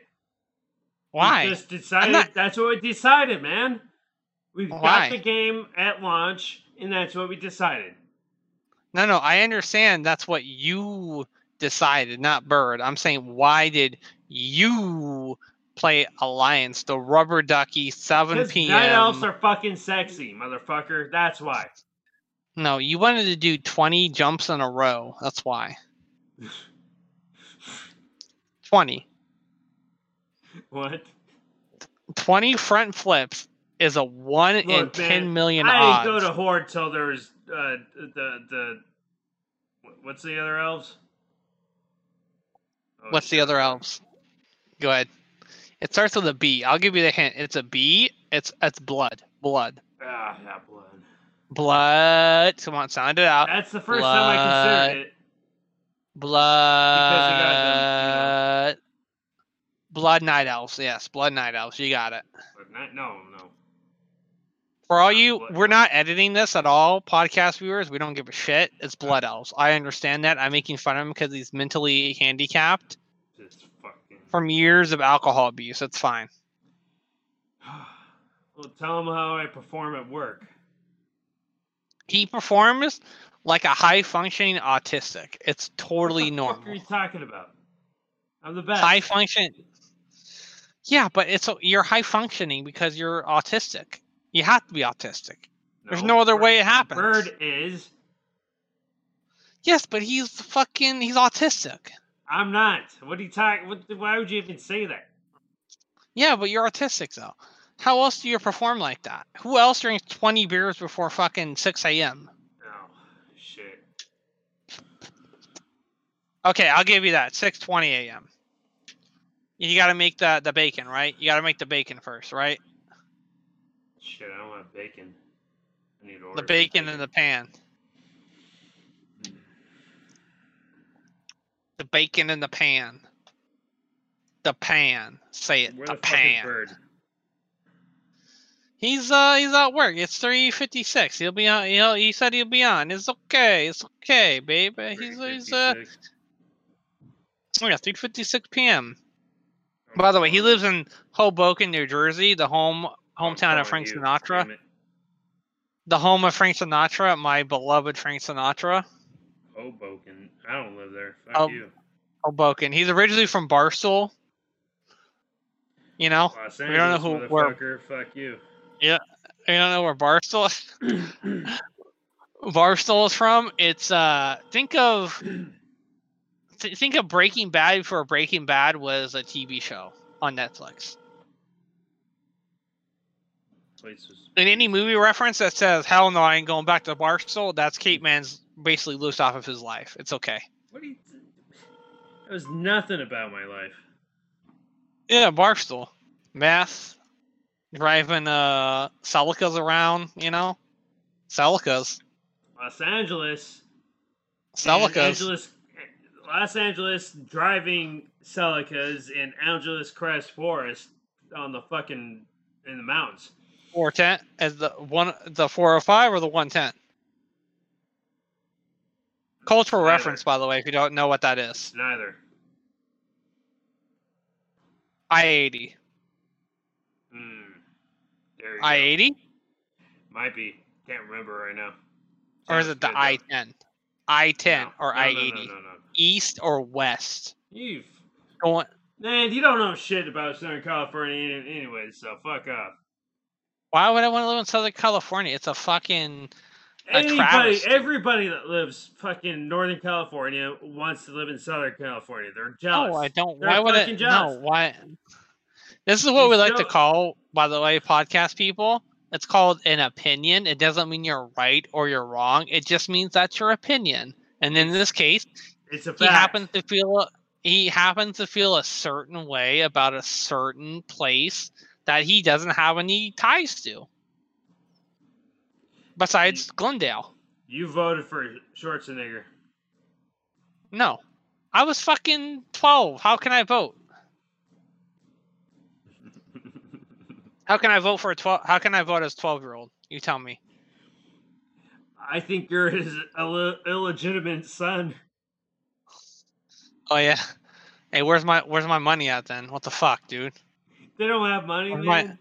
B: We
A: Why?
B: just decided.
A: not-
B: That's what we decided, man. We
A: Why?
B: got the game at launch, and that's what we decided.
A: No, no, I understand that's what you decided, not Bird. I'm saying why did you play Alliance, the rubber ducky, 7
B: Because
A: p.m.
B: night elves are fucking sexy, motherfucker. That's why.
A: No, you wanted to do 20 jumps in a row. That's why. 20.
B: What?
A: 20 front flips is a 1 in
B: Look,
A: 10
B: man,
A: million
B: I
A: odds.
B: didn't go to Horde till there was uh, the the. What's the other elves? Oh,
A: What's the other elves? Go ahead. It starts with a B. I'll give you the hint. It's a B. It's it's blood. Blood.
B: Ah, that blood.
A: Blood. Come on, sound it out.
B: That's the first time I considered it.
A: Blood. Blood night elves. Yes, blood night elves. You got it.
B: Not, no, no.
A: For all you,
B: Blood
A: we're not editing this at all, podcast viewers. We don't give a shit. It's blood elves. I understand that. I'm making fun of him because he's mentally handicapped. From years of alcohol abuse. It's fine.
B: well, tell him how I perform at work.
A: He performs like a high functioning autistic. It's totally
B: what the
A: normal.
B: Fuck are you talking about? I'm the best.
A: High function. Yeah, but it's you're high functioning because you're autistic. You have to be autistic. There's no other
B: Bird-
A: way it happens.
B: Bird is.
A: Yes, but he's fucking he's autistic.
B: I'm not. What are you talking? What, why would you even say that?
A: Yeah, but you're autistic though. How else do you perform like that? Who else drinks 20 beers before fucking 6 a.m.?
B: Oh, shit.
A: Okay, I'll give you that. 6:20 a.m. You got to make the the bacon, right? You got to make the bacon first, right?
B: Shit, I don't want bacon. I need to order
A: The bacon in the pan. The bacon in the pan. The pan. Say it.
B: Where
A: the
B: the
A: pan.
B: Bird?
A: He's uh he's at work. It's three fifty six. He'll be on. He'll, he said he'll be on. It's okay. It's okay, baby. He's he's uh
B: 356.
A: oh yeah three fifty six p.m. By the way, he lives in Hoboken, New Jersey, the home hometown of Frank
B: you,
A: Sinatra. The home of Frank Sinatra, my beloved Frank Sinatra.
B: Hoboken. I don't live there. Fuck
A: Oh.
B: you.
A: Hoboken. He's originally from Barstow. You know,
B: Los
A: we don't know who- where-
B: Fuck you.
A: Yeah, you don't know where Barstow Barstow is from. It's uh think of th- think of Breaking Bad before Breaking Bad was a TV show on Netflix.
B: place was.
A: In any movie reference that says "Hell no, I ain't going back to Barstow," that's Kate Man's basically loose off of his life. It's okay.
B: What do you? It was nothing about my life.
A: Yeah, Barstow, math, driving uh Celicas around. You know, Celicas,
B: Los Angeles.
A: Celicas.
B: Angeles, Los Angeles driving Celicas in Angeles Crest Forest on the fucking in the mountains.
A: Four ten as the one the four hundred five or the one ten. Cultural
B: Neither.
A: reference, by the way, if you don't know what that is.
B: Neither.
A: I eighty.
B: Hmm.
A: I eighty,
B: Might be. Can't remember right now.
A: or is it the I ten? I ten
B: No,
A: or
B: no,
A: I eighty?
B: No.
A: East or west?
B: You've
A: Going.
B: man, you don't know shit about Southern California any- anyway, so fuck off.
A: Why would I want to live in Southern California? It's a fucking. A
B: Anybody, everybody that lives fucking Northern California wants to live in Southern California. They're jealous.
A: No, I don't.
B: They're
A: why would I?
B: fucking jealous.
A: No, why? This is what we
B: You
A: like to call, by the way, podcast people. It's called an opinion. It doesn't mean you're right or you're wrong. It just means that's your opinion. And in this case,
B: It's a fact.
A: he happens to feel he happens to feel a certain way about a certain place that he doesn't have any ties to. Besides Glendale.
B: You voted for Schwarzenegger.
A: No. I was fucking 12. How can I vote? How can I vote for a 12 How can I vote as 12-year-old? You tell me.
B: I think you're his Ill- illegitimate son.
A: Oh yeah. Hey, where's my where's my money at then? What the fuck, dude?
B: They don't have money,
A: Where's
B: man.
A: my-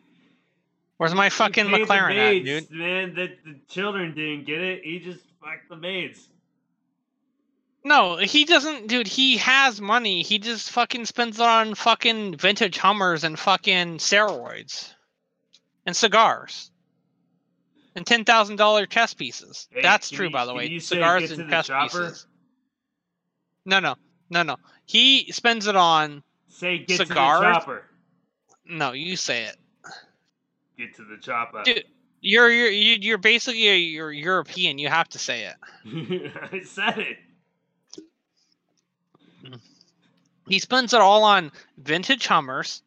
A: Where's my fucking
B: the
A: McLaren at, dude?
B: Man, that the children didn't get it. He just fucked the maids.
A: No, he doesn't, dude. He has money. He just fucking spends it on fucking vintage Hummers and fucking steroids and cigars and ten thousand dollar chess pieces.
B: Hey,
A: That's true,
B: you-
A: by the way.
B: you
A: Cigars and chess
B: chopper?
A: pieces. No, no, no, no. He spends it on.
B: Say get
A: Cigars?
B: to the chopper.
A: No, you say it.
B: Get to the chopper.
A: Dude, You're you're you- you're basically a, you're European. You have to say it.
B: I said it.
A: He spends it all on vintage Hummers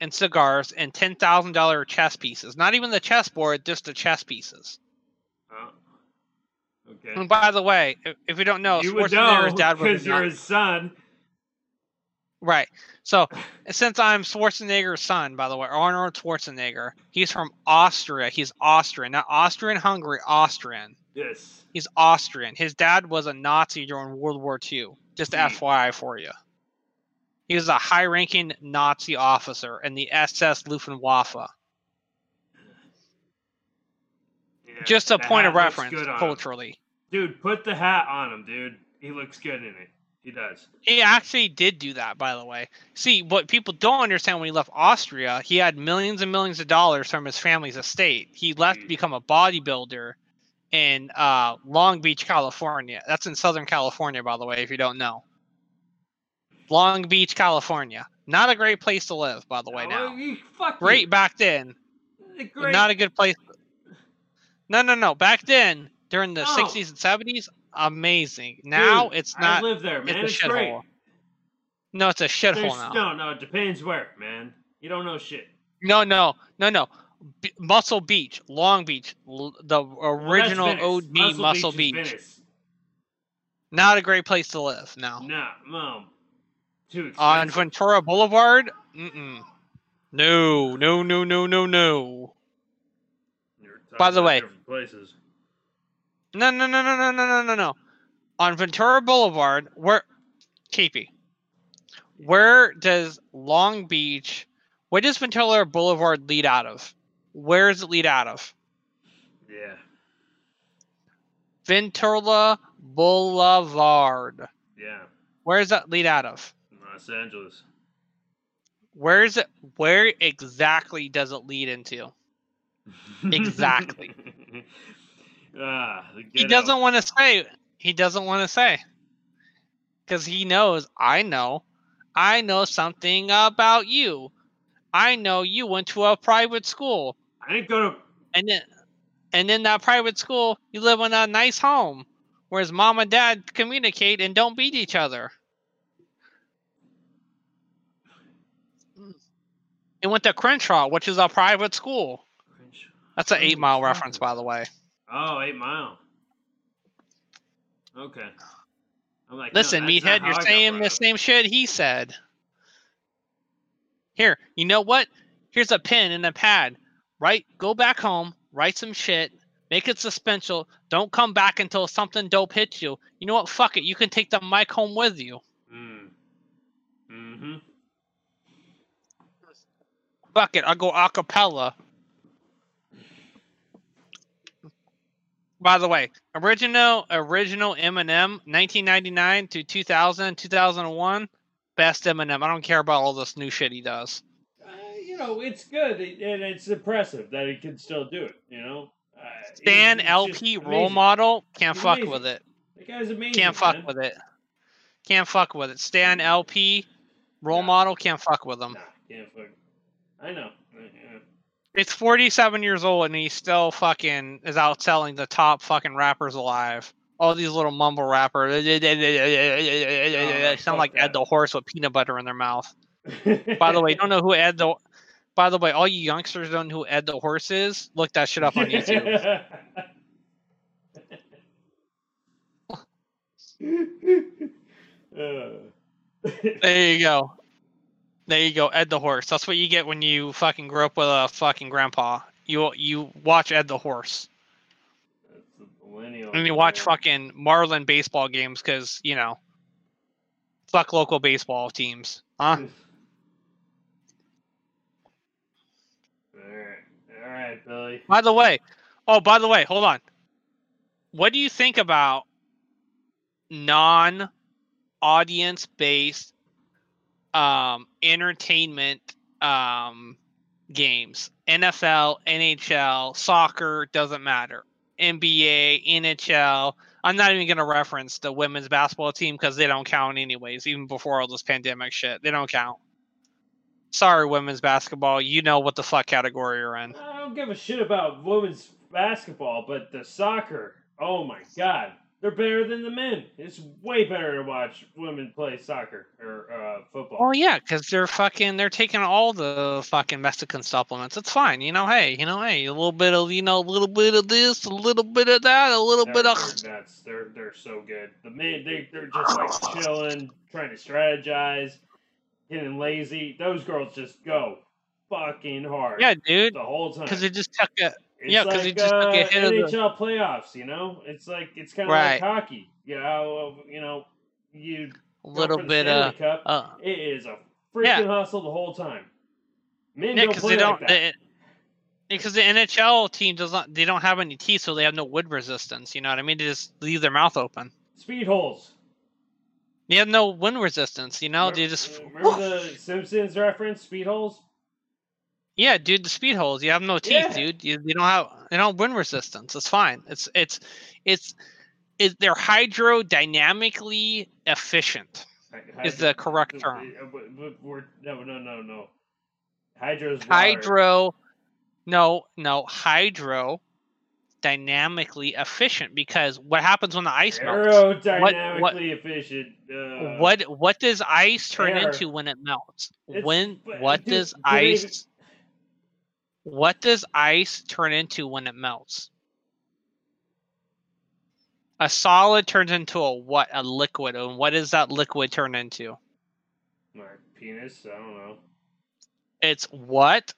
A: and cigars and ten thousand dollar chess pieces. Not even the chessboard, just the chess pieces.
B: Oh. Okay.
A: And by the way, if, if you don't know,
B: you would
A: Schwarzenegger's
B: know
A: dad was
B: because you're his son.
A: Right. So since I'm Schwarzenegger's son, by the way, Arnold Schwarzenegger, he's from Austria. He's Austrian, not Austrian Hungary, Austrian.
B: Yes.
A: He's Austrian. His dad was a Nazi during World War II. Just
B: Hmm.
A: FYI for you. He was a high-ranking Nazi officer in the SS Luftwaffe.
B: Yeah,
A: Just a point of reference culturally.
B: Dude, put the hat on him, dude. He looks good in it. He does.
A: He actually did do that, by the way. See, what people don't understand when he left Austria, he had millions and millions of dollars from his family's estate. He left to
B: Mm.
A: become a bodybuilder in uh, Long Beach, California. That's in Southern California, by the way, if you don't know. Long Beach, California. Not a great place to live, by the way,
B: Oh,
A: now. Great
B: you.
A: back then,
B: Great.
A: not a good place. No, no, no. Back then, during the
B: No.
A: 60s and 70s, amazing. Now
B: Dude,
A: it's
B: I
A: not.
B: live there, man.
A: it's a
B: It's, great.
A: shithole. No, it's a shithole now.
B: no, no, it depends where, man. You don't know shit.
A: No, no, no, no. B- Muscle Beach, Long Beach, l- the
B: Well,
A: original
B: Venice.
A: OG Muscle,
B: is
A: Beach.
B: Venice.
A: Not a great place to live. No.
B: Nah, mom. Too
A: On. Ventura Boulevard, mm-mm. no, no, no, no, no, no. By the way-
B: places.
A: No, no, no, no, no, no, no, no, no. On Ventura Boulevard, where, KP, where does Long Beach, where does Ventura Boulevard lead out of? Where does it lead out of?
B: Yeah,
A: Ventura Boulevard.
B: yeah.
A: Where does that lead out of?
B: Los Angeles.
A: Where is it? Where exactly does it lead into? Exactly.
B: ah,
A: He doesn't want to say. He doesn't want to say. Because he knows, I know, I know something about you. I know you went to a private school.
B: I didn't go to.
A: And then, and then that private school, you live in a nice home, whereas mom and dad communicate and don't beat each other. It went to Crenshaw, which is a private school. That's an eight mile reference, by the way.
B: Oh, eight mile. Okay. I'm like,
A: Listen,
B: not
A: meathead, you're saying the same shit he said. Here, you know what? Here's a pen and a pad. Right? Go back home, write some shit, make it suspenseful. Don't come back until something dope hits you. You know what? Fuck it. You can take the mic home with you.
B: Mm. Mm-hmm.
A: Fuck it. I'll go a By the way, original original Eminem, 1999 to 2000, 2001, best Eminem. I don't care about all this new shit he does.
B: Uh, you know, it's good and it's impressive that he can still do it. You know, uh,
A: Stan LP role model can't
B: He's
A: fuck
B: amazing.
A: with it.
B: The guy's amazing.
A: Can't fuck
B: man.
A: with it. Can't fuck with it. Stan LP role
B: No.
A: model can't fuck with him.
B: Nah, can't fuck. I know.
A: It's 47 years old and he still fucking is out selling the top fucking rappers alive. All these little mumble rappers sound
B: fuck
A: like Ed the Horse with peanut butter in their mouth. By the way, don't know who Ed the By the way, all you youngsters don't know who Ed the Horse is. Look that shit up on YouTube.
B: Uh,
A: There you go. There you go, Ed the Horse. That's what you get when you fucking grow up with a fucking grandpa. You you watch Ed the Horse. And you watch fucking Marlin baseball games because, you know, fuck local baseball teams. Huh?
B: Alright. Alright, Billy.
A: By the way, oh, by the way, hold on. What do you think about non audience based um, entertainment um, games? NFL, NHL, soccer, doesn't matter. NBA, NHL. I'm not even going to reference the women's basketball team because they don't count anyways, even before all this pandemic shit. They don't count. Sorry, women's basketball. You know what the fuck category you're in.
B: I don't give a shit about women's basketball, but the soccer, oh my god. They're better than the men. It's way better to watch women play soccer or uh, football.
A: Oh yeah, because they're fucking they're taking all the fucking Mexican supplements. It's fine, you know. Hey, you know, hey, a little bit of you know, a little bit of this, a little bit of that, a little
B: they're,
A: bit of.
B: they're nuts. They're they're so good. The men they they're just like chilling, trying to strategize, getting lazy. Those girls just go fucking hard.
A: Yeah, dude,
B: the whole time.
A: because they just took a
B: It's
A: yeah, 'cause
B: like,
A: just took a
B: uh,
A: hit of the-
B: NHL playoffs. You know, it's like it's kind of
A: Right.
B: like hockey. You know, you know, you
A: a little bit of
B: Cup.
A: uh,
B: It is a freaking
A: Yeah.
B: hustle the whole time. Men
A: yeah, because they don't.
B: like
A: they- because the NHL team does not, they don't have any teeth, so they have no wood resistance. You know what I mean? They just leave their mouth open.
B: Speed holes.
A: They have no wind resistance. You know,
B: Remember-
A: they just
B: remember the Simpsons reference, speed holes.
A: Yeah, dude, the speed holes. You have no teeth,
B: Yeah.
A: dude. You, you don't have you don't wind resistance. It's fine. It's it's it's it, they're hydrodynamically efficient.
B: Hy-
A: Is the correct
B: uh,
A: term.
B: uh, we're- No, no, no, no. Hydro's water.
A: Hydro no, no, hydro dynamically efficient because what happens when the ice melts?
B: Aerodynamically efficient. Uh,
A: What what does ice turn
B: air.
A: into when it melts?
B: It's-
A: when what does
B: do they even-
A: ice what does ice turn into when it melts? A solid turns into a what? A liquid. And what does that liquid turn into?
B: My penis. I don't know.
A: It's what?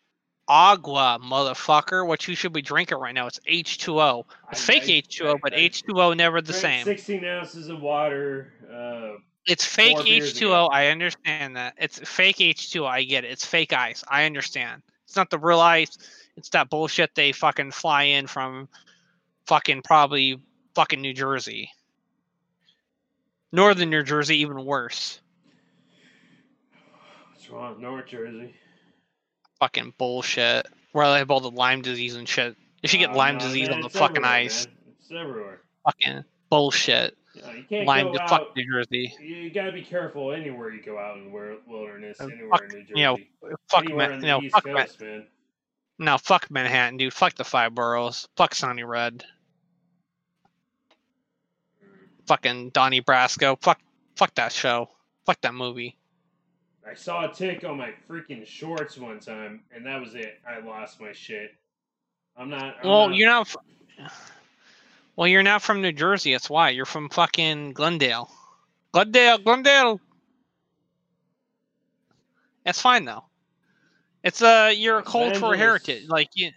A: Agua, motherfucker. What you should be drinking right now. It's H2O. It's
B: I-
A: fake
B: I-
A: H2O,
B: I-
A: but
B: I
A: H2O never the same.
B: Sixteen ounces of water. Uh,
A: It's fake H2O.
B: ago.
A: I understand that. It's fake H2O. I get it. It's fake ice. I understand. It's not the real ice. It's that bullshit they fucking fly in from fucking probably fucking New Jersey. Northern New Jersey, even worse.
B: what's wrong with North Jersey?
A: Fucking bullshit. Where they have all the Lyme disease and shit. If you should get
B: Uh,
A: Lyme
B: no,
A: disease
B: man,
A: on the fucking ice.
B: It's everywhere.
A: Fucking bullshit.
B: You, you can't
A: Lyme
B: go
A: to
B: out.
A: fuck New Jersey.
B: You gotta be careful anywhere you go out in the wilderness,
A: Uh,
B: anywhere
A: fuck,
B: in New Jersey.
A: you know, Fuck
B: anywhere
A: man. You know,
B: East
A: fuck man.
B: Coast, man.
A: No, fuck Manhattan, dude. Fuck the five boroughs. Fuck Sonny Red. Fucking Donnie Brasco. Fuck, fuck that show. Fuck that movie.
B: I saw a tick on my freaking shorts one time, and that was it. I lost my shit. I'm not. I'm
A: well,
B: not-
A: you're not. Well, you're not from New Jersey. That's why. You're from fucking Glendale. Glendale, Glendale. That's fine though. It's a uh, you're
B: a
A: cultural heritage. Like you,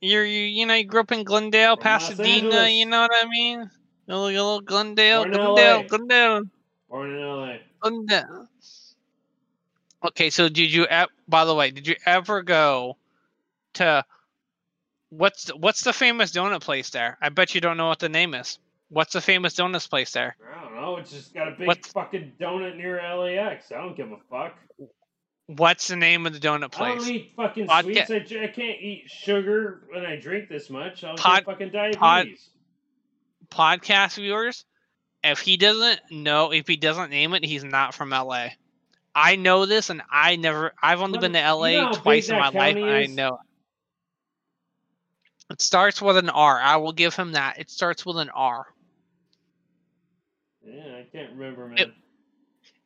A: you're you, you know you grew up in Glendale,
B: From
A: Pasadena. You know what I mean? A little, a little Glendale, Glendale. Glendale,
B: Born in LA.
A: Glendale. Okay, so did you? By the way, did you ever go to what's the, what's the famous donut place there? I bet you don't know what the name is. What's the famous donuts place there?
B: I don't know. It's just got a big
A: What-
B: fucking donut near LAX. I don't give a fuck.
A: What's the name of the donut place?
B: I don't eat fucking
A: Podca-
B: sweets. I, I can't eat sugar when I drink this much. I'll
A: Pod-
B: get fucking diabetes.
A: Podcast viewers, if he doesn't know, if he doesn't name it, he's not from LA. I know this, and I never. I've only
B: Look,
A: been to LA twice in my life, I know. It starts with an R. I will give him that. It starts with an R.
B: Yeah, I can't remember, man.
A: It-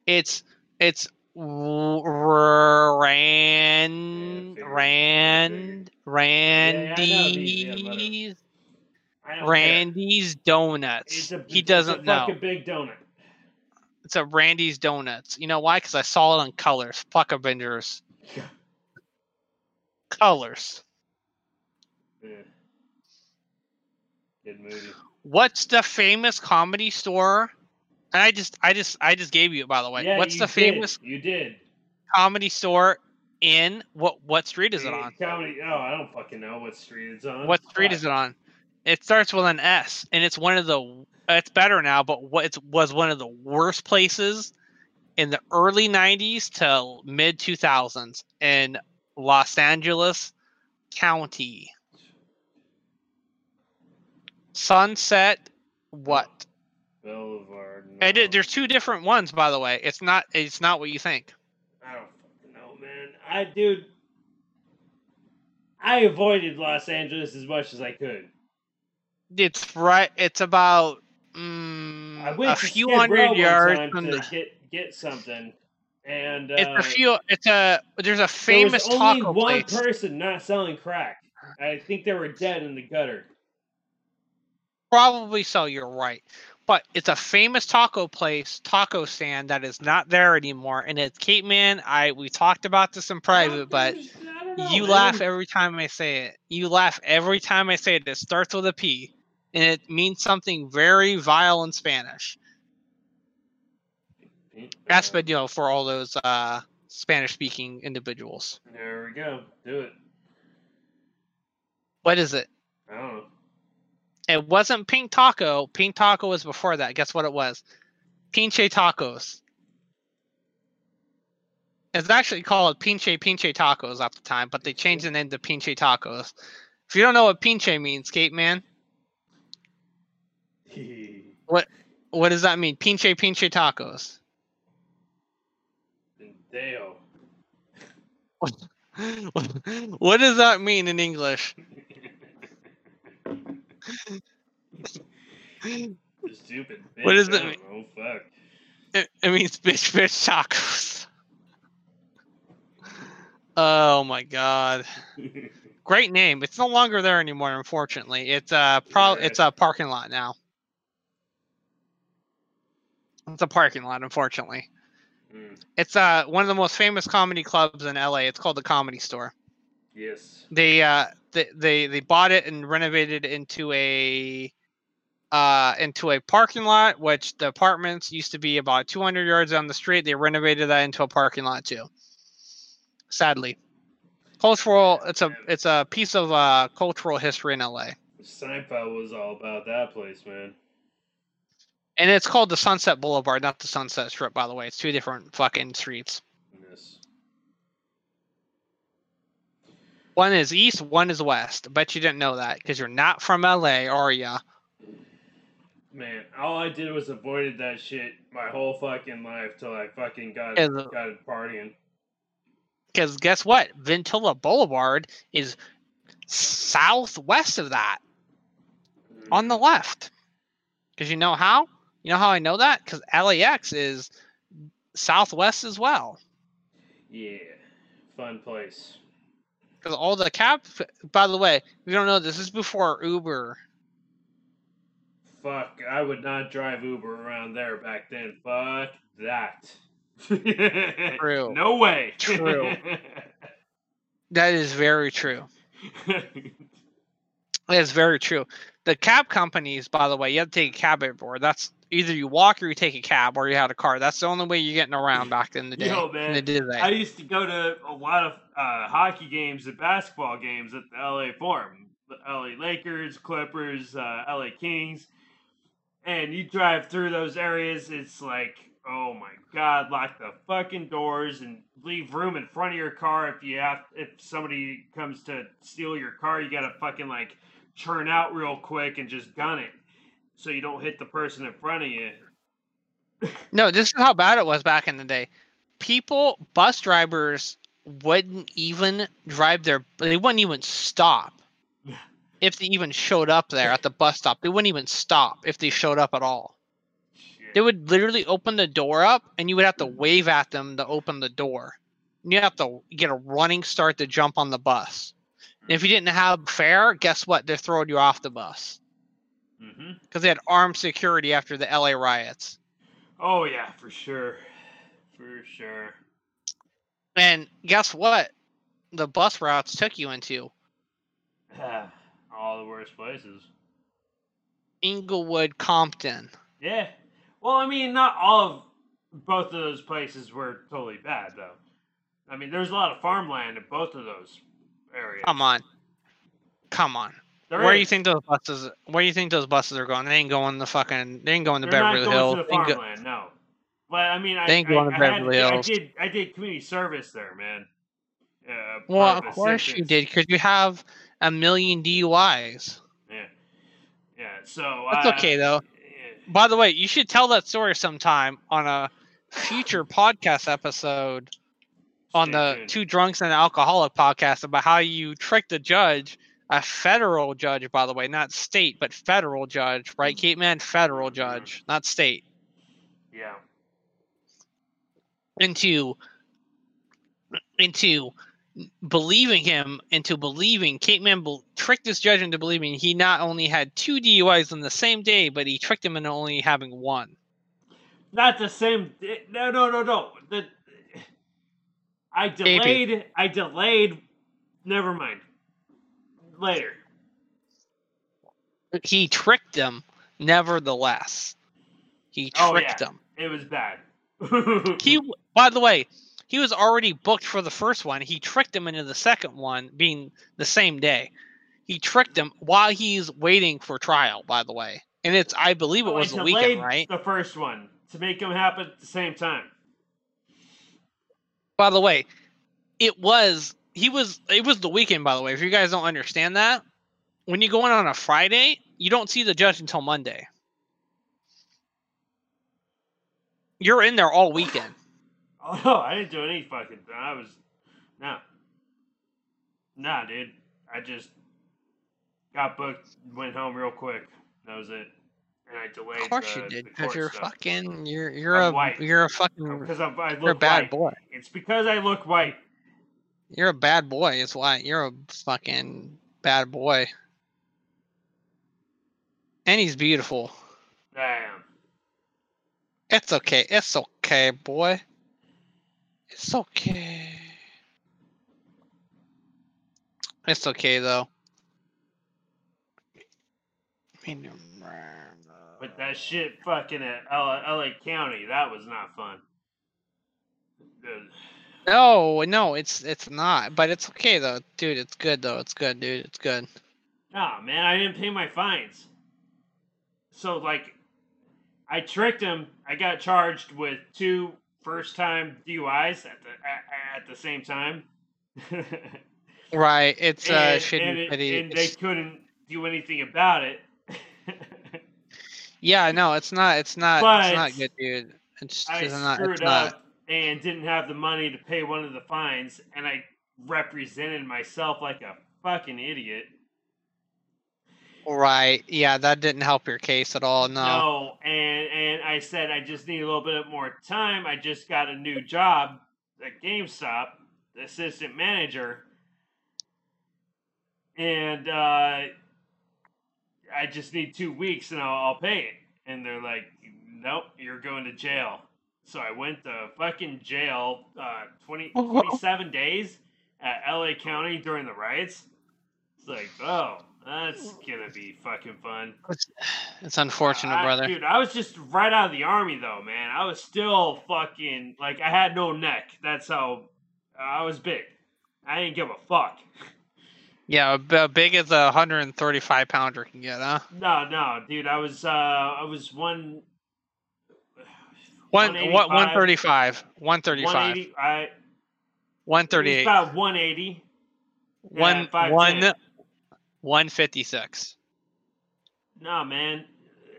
A: It's it's r- Rand. Rand
B: yeah, know these, yeah,
A: Randy's
B: care.
A: Donuts.
B: A,
A: he doesn't know.
B: big donut.
A: It's a Randy's Donuts. You know why? Because I saw it on colors. Fuck Avengers. Colors.
B: Yeah. Good movie.
A: What's the famous comedy store? And I just, I just, I just gave you it by the way.
B: yeah,
A: What's the
B: did.
A: famous
B: You did.
A: comedy store in what? What street is it on?
B: Comedy. Oh, I don't fucking know what street it's on.
A: What street is it on? It starts with an S, and it's one of the. It's better now, but what it was one of the worst places in the early '90s to mid 2000s in Los Angeles County. Sunset. What?
B: Boulevard.
A: I did,
B: no.
A: there's two different ones, by the way. It's not. It's not what you think.
B: I don't fucking know, man. I dude. I avoided Los Angeles as much as I could.
A: It's right. It's about mm,
B: I went
A: a few hundred yards from
B: to
A: the.
B: get get something, and uh,
A: It's a few. It's a. There's a
B: there
A: famous
B: was only
A: taco
B: one
A: place.
B: person not selling crack. I think they were dead in the gutter.
A: Probably so. You're right, but it's a famous taco place, taco stand that is not there anymore, and it's Cape Man. I we talked about this in private, but you laugh every time I say it. You laugh every time I say it. It starts with a P, and it means something very vile in Spanish. Espadillo for all those uh, Spanish-speaking individuals.
B: There we go. Do it.
A: What is it?
B: I don't know.
A: It wasn't Pink Taco. Pink Taco was before that. Guess what it was? Pinche Tacos. It's actually called Pinche Pinche Tacos at the time, but they changed the name to Pinche Tacos. If you don't know what Pinche means, Cape Man, what what does that mean? Pinche Pinche Tacos.
B: Deo.
A: what does that mean in English?
B: Stupid.
A: What
B: bitch,
A: does
B: I
A: it
B: don't fuck.
A: It, it means bitch bitch tacos. Oh my god. Great name. It's no longer there anymore, unfortunately. It's a pro
B: Yeah.
A: it's a parking lot now. It's a parking lot, unfortunately.
B: Mm,
A: It's uh one of the most famous comedy clubs in LA. It's called the Comedy Store.
B: yes.
A: They uh they they, they bought it and renovated it into a uh into a parking lot, which the apartments used to be about 200 yards down the street. They renovated that into a parking lot too. Sadly, cultural. It's a it's a piece of uh cultural history in LA.
B: Seinfeld was all about that place, man.
A: And it's called the Sunset Boulevard, not the Sunset Strip, by the way. It's two different fucking streets.
B: Yes.
A: One is east, one is west. I bet you didn't know that because you're not from LA, are ya?
B: Man, all I did was avoided that shit my whole fucking life till I fucking got
A: the-
B: got partying.
A: Because guess what? Ventura Boulevard is southwest of that on the left. Because you know how? You know how I know that? Because LAX is southwest as well.
B: Yeah, fun place.
A: Because all the cab, by the way, if you don't know, this is before Uber.
B: Fuck, I would not drive Uber around there back then. Fuck that.
A: True.
B: no way.
A: True. That is very true. That is very true. The cab companies, by the way, you have to take a cab everywhere. That's either you walk or you take a cab or you had a car. That's the only way you're getting around back in the day.
B: Yo, man,
A: the day.
B: I used to go to a lot of uh, hockey games and basketball games at the LA Forum. The LA Lakers, Clippers, uh, LA Kings. And you drive through those areas, it's like, oh my god, lock the fucking doors and leave room in front of your car if you have if somebody comes to steal your car, you gotta fucking like churn out real quick and just gun it. So you don't hit the person in front of you.
A: No, this is how bad it was back in the day. People, bus drivers wouldn't even drive their, they wouldn't even stop if they even showed up there at the bus stop. They wouldn't even stop if they showed up at all.
B: Shit.
A: They would literally open the door up and you would have to wave at them to open the door. You have to get a running start to jump on the bus. And if you didn't have fare, guess what? They're throwing you off the bus
B: Mm-hmm.
A: because they had armed security after the LA riots.
B: Oh yeah, for sure, for sure.
A: And guess what? The bus routes took you into
B: All the worst places.
A: Inglewood, Compton.
B: Yeah. Well, I mean, not all of both of those places were totally bad, though. I mean, there's a lot of farmland in both of those areas.
A: Come on, come on.
B: There
A: where do you think those buses? Where do you think those buses are going? They ain't going to fucking. They ain't going to
B: They're not
A: Beverly
B: going
A: Hills.
B: to the
A: They go-
B: farmland, no. But I mean, I,
A: They ain't
B: I,
A: going to
B: I, had-
A: Beverly
B: I did. I did community service there, man. Uh,
A: well, of course you did, because you have a million DUIs.
B: Yeah. Yeah. So
A: That's
B: uh,
A: okay though.
B: yeah.
A: By the way, you should tell that story sometime on a future podcast episode on
B: Stay
A: the
B: tuned.
A: Two Drunks and an Alcoholic podcast about how you tricked the judge, a federal judge, by the way, not state, but federal judge, right, mm. Kate Man? Federal judge, not state,
B: Yeah.
A: into into believing him into believing Kate Man bel tricked this judge into believing he not only had two DUIs on the same day, but he tricked him into only having one.
B: Not the same. No, no, no, no. The I delayed. I delayed. Never mind. Later.
A: he tricked them nevertheless he
B: Oh,
A: tricked
B: yeah.
A: them
B: It was bad.
A: he by the way he was already booked for the first one he tricked them into the second one being the same day he tricked them while he's waiting for trial by the way and it's i believe it
B: Oh,
A: was the weekend right
B: The first one to make them happen at the same time.
A: by the way it was he was it was the weekend by the way if you guys don't understand that when you go in on a friday you don't see the judge until monday you're in there all weekend
B: Oh, I didn't do any fucking thing. I was no, nah, dude. I just got booked, went home real quick. That was it, and I delayed.
A: Of course
B: the,
A: you did, because you're
B: stuff.
A: fucking you're you're
B: I'm
A: a
B: white.
A: you're a fucking
B: because I'm, I look
A: you're a bad
B: white.
A: boy.
B: It's because I look white.
A: You're a bad boy. It's why you're a fucking bad boy. And he's beautiful.
B: Damn.
A: It's okay. It's okay, boy. It's okay. It's okay though. I
B: But that shit fucking at LA, LA County, that was not fun. Dude.
A: No, no, it's it's not. But it's okay though, dude. It's good though. It's good, dude. It's good.
B: Nah, man, I didn't pay my fines. So, like, I tricked him. I got charged with two first time DUIs at the at, at the same time.
A: Right. It's uh shitty
B: and, it- and they couldn't do anything about it.
A: Yeah, no, it's not. It's not.
B: But
A: it's not good, dude. It's,
B: I
A: it's not.
B: screwed
A: It's not.
B: And didn't have the money to pay one of the fines, and I represented myself like a fucking idiot.
A: Right. Yeah, that didn't help your case at all. No.
B: No, and and I said I just need a little bit more time. I just got a new job at GameStop, assistant manager, and uh, I just need two weeks and I'll, I'll pay it. And they're like, nope, you're going to jail. So I went to fucking jail uh, 20, 27 days at LA County during the riots. It's like, oh, that's gonna be fucking fun.
A: It's, unfortunate,
B: I-
A: brother.
B: Dude, I was just right out of the army though, man. I was still fucking like I had no neck. That's how I was big. I didn't give a fuck.
A: Yeah, b- big as a 135 pounder can get, huh?
B: No, no, dude. I was uh I was one.
A: One, what,
B: 185,
A: 135. 135.
B: 180. I it was
A: 138.
B: about 180.
A: One, one, 156.
B: No, man.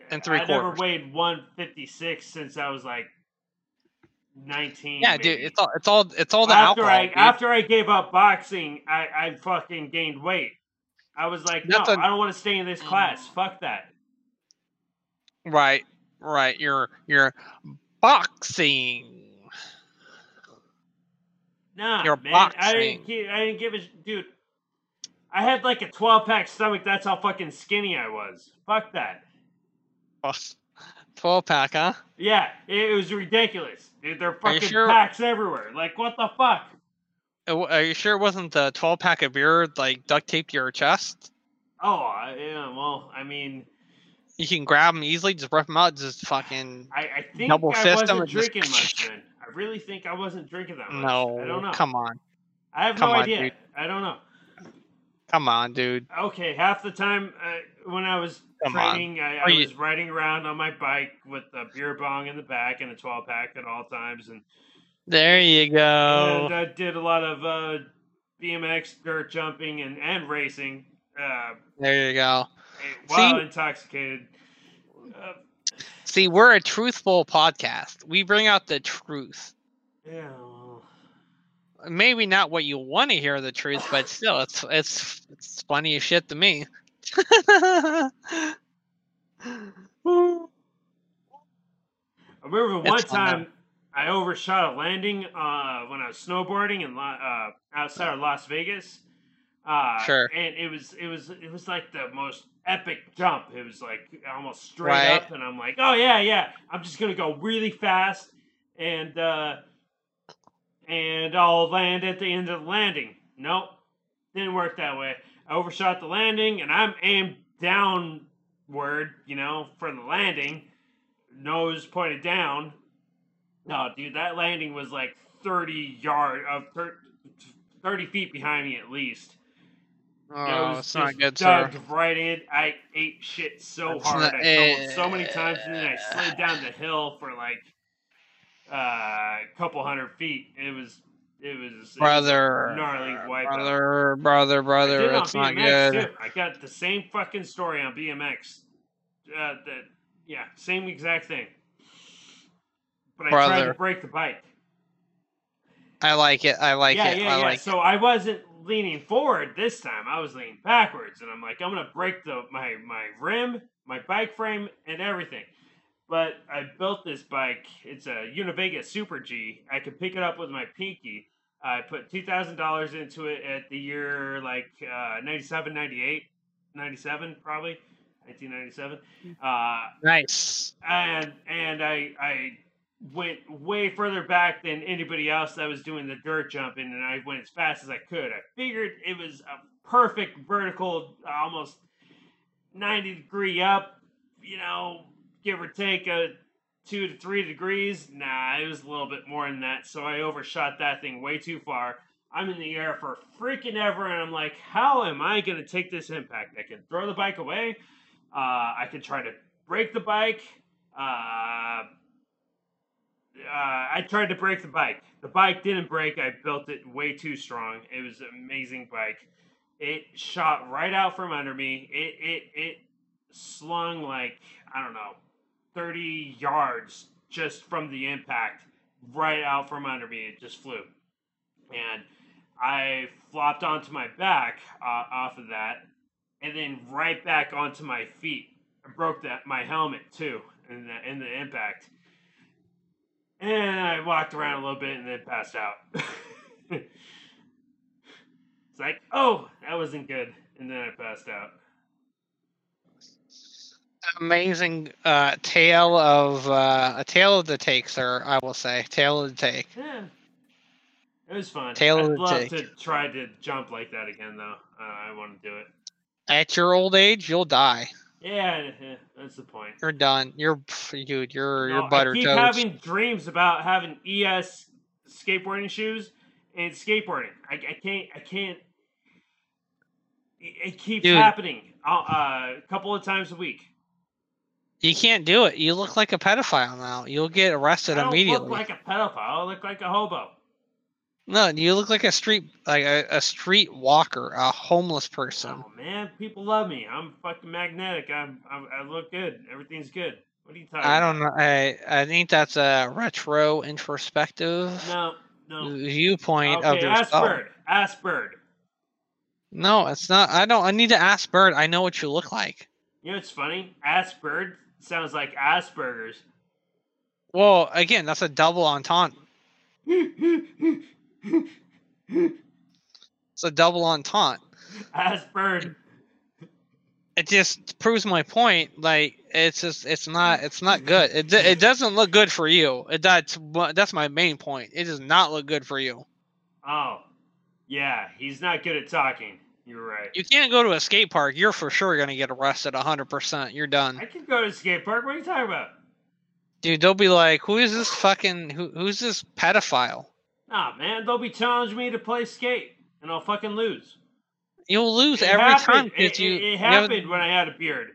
A: And three
B: I never weighed 156 since I was like 19.
A: Yeah, dude, it's all, it's all, it's all the
B: after
A: alcohol.
B: I
A: dude.
B: after I gave up boxing, I, I fucking gained weight. I was like, no,
A: That's a-
B: I don't want to stay in this mm. class. Fuck that.
A: Right, right. You're, you're boxing.
B: Nah,
A: You're
B: man. I
A: boxing.
B: didn't, gi- I didn't give a dude. I had like a 12 pack stomach. That's how fucking skinny I was. Fuck that.
A: 12 pack, huh?
B: Yeah, it, was ridiculous. Dude, there are
A: Are
B: fucking
A: sure-
B: packs everywhere. Like, what the fuck?
A: Uh, Are you sure it wasn't the 12 pack of beer like duct taped to your chest?
B: Oh, yeah. Well, I mean,
A: You can grab them easily, just rip them out, just fucking.
B: I, I think
A: Double
B: I
A: fist
B: wasn't
A: and just-
B: drinking much then. I really think I wasn't drinking that much.
A: No,
B: I don't know.
A: come on,
B: I have
A: come
B: no
A: on,
B: idea.
A: dude.
B: I don't know.
A: come on, dude.
B: Okay, half the time uh, when I was
A: Come
B: training, I, I
A: you-
B: was riding around on my bike with a beer bong in the back and a 12 pack at all times, and,
A: There you go.
B: and I did a lot of uh, BMX, dirt jumping, and and racing. Uh,
A: There you go.
B: While
A: See?
B: intoxicated. Uh,
A: See, we're a truthful podcast. We bring out the truth.
B: yeah.
A: Maybe not what you want to hear the truth, but still, it's it's it's funny as shit to me.
B: I remember one
A: It's fun,
B: time I overshot a landing uh, when I was snowboarding in uh, outside of Las Vegas. Uh,
A: Sure.
B: And it was it was it was like the most epic jump. It was like almost straight
A: Right.
B: up, and I'm like, oh yeah, yeah. I'm just gonna go really fast, and uh, and I'll land at the end of the landing. Nope, didn't work that way. I overshot the landing, and I'm aimed downward, you know, for the landing, nose pointed down. No, dude, that landing was like 30 yard of 30 feet behind me at least. It
A: Oh,
B: was
A: it's not
B: just
A: good, sir.
B: dug right in. I ate shit so
A: That's
B: hard.
A: not-
B: I tumbled so many times, and then I slid down the hill for like uh, a couple hundred feet. It was, it was, it was
A: Brother,
B: gnarly wipeout.
A: brother, brother,
B: I
A: brother.
B: did it
A: It's not
B: BMX
A: good.
B: too. I got the same fucking story on BMX. Uh, that yeah, same exact thing. But I tried to break the bike.
A: I like it. I like
B: yeah,
A: it.
B: yeah,
A: I
B: yeah.
A: like
B: so I wasn't leaning forward this time. I was leaning backwards, and I'm like, I'm gonna break the my my rim, my bike frame, and everything. But I built this bike. It's a Univegas Super G. I could pick it up with my pinky. I put two thousand dollars into it at the year like uh, 97, 98, 97 probably, nineteen ninety seven. Uh,
A: Nice.
B: and and I I went way further back than anybody else that was doing the dirt jumping, and I went as fast as I could. I figured it was a perfect vertical, almost ninety degree up, you know, give or take a two to three degrees. Nah, it was a little bit more than that. So I overshot that thing way too far. I'm in the air for freaking ever, and I'm like, how am I going to take this impact? I can throw the bike away. Uh, I could try to break the bike. Uh, uh, I tried to break the bike. The bike didn't break. I built it way too strong. It was an amazing bike. It shot right out from under me. It it it slung like I don't know, thirty yards just from the impact, right out from under me. It just flew, and I flopped onto my back uh, off of that, and then right back onto my feet. I broke that my helmet too in the in the impact, and I walked around a little bit and then passed out. it's like, oh, that wasn't good, and then I passed out.
A: Amazing uh, tale of uh, a tale of the take, sir. I will say, tale of the take.
B: Yeah. It was fun.
A: Tail of
B: I'd
A: the
B: love
A: take.
B: to try to jump like that again, though. Uh, I want to do it.
A: At your old age, you'll die.
B: Yeah, that's the point.
A: You're done. You're dude. You're
B: No,
A: you're
B: I
A: butter
B: keep
A: toast.
B: having dreams about having ES skateboarding shoes and skateboarding. I, I can't. I can't. It, keeps
A: Dude.
B: happening uh, uh, a couple of times a week.
A: You can't do it. You look like a pedophile now. You'll get
B: I
A: arrested
B: don't
A: immediately.
B: look like a pedophile. I look like a hobo.
A: No, you look like a street like a, a street walker, a homeless person.
B: Oh man, people love me. I'm fucking magnetic. I'm, I'm I look good. Everything's good. What are you talking?
A: I don't know. I I think that's a retro introspective
B: No, no.
A: viewpoint of
B: Okay,
A: yourself.
B: ask Bird. Ask Bird.
A: No, it's not. I don't. I need to ask Bird. I know what you look like.
B: You know what's funny? Ask Bird sounds like Asperger's.
A: Well, again, that's a double entendre. It's a double entendre.
B: Ask Bird.
A: It just proves my point. Like it's just it's not it's not good. It it doesn't look good for you. It that's that's my main point. It does not look good for you.
B: Oh, yeah, he's not good at talking. You're right.
A: You can't go to a skate park. You're for sure gonna get arrested. hundred percent. You're done,
B: I can go to a skate park. What are you talking about?
A: dude. They'll be like, "Who is this fucking? Who, who's this pedophile?"
B: Nah, man, they'll be challenging me to play skate, and I'll fucking lose.
A: You'll lose
B: It
A: every
B: happened.
A: time
B: It,
A: you
B: it, it
A: you have-
B: happened when I had a beard.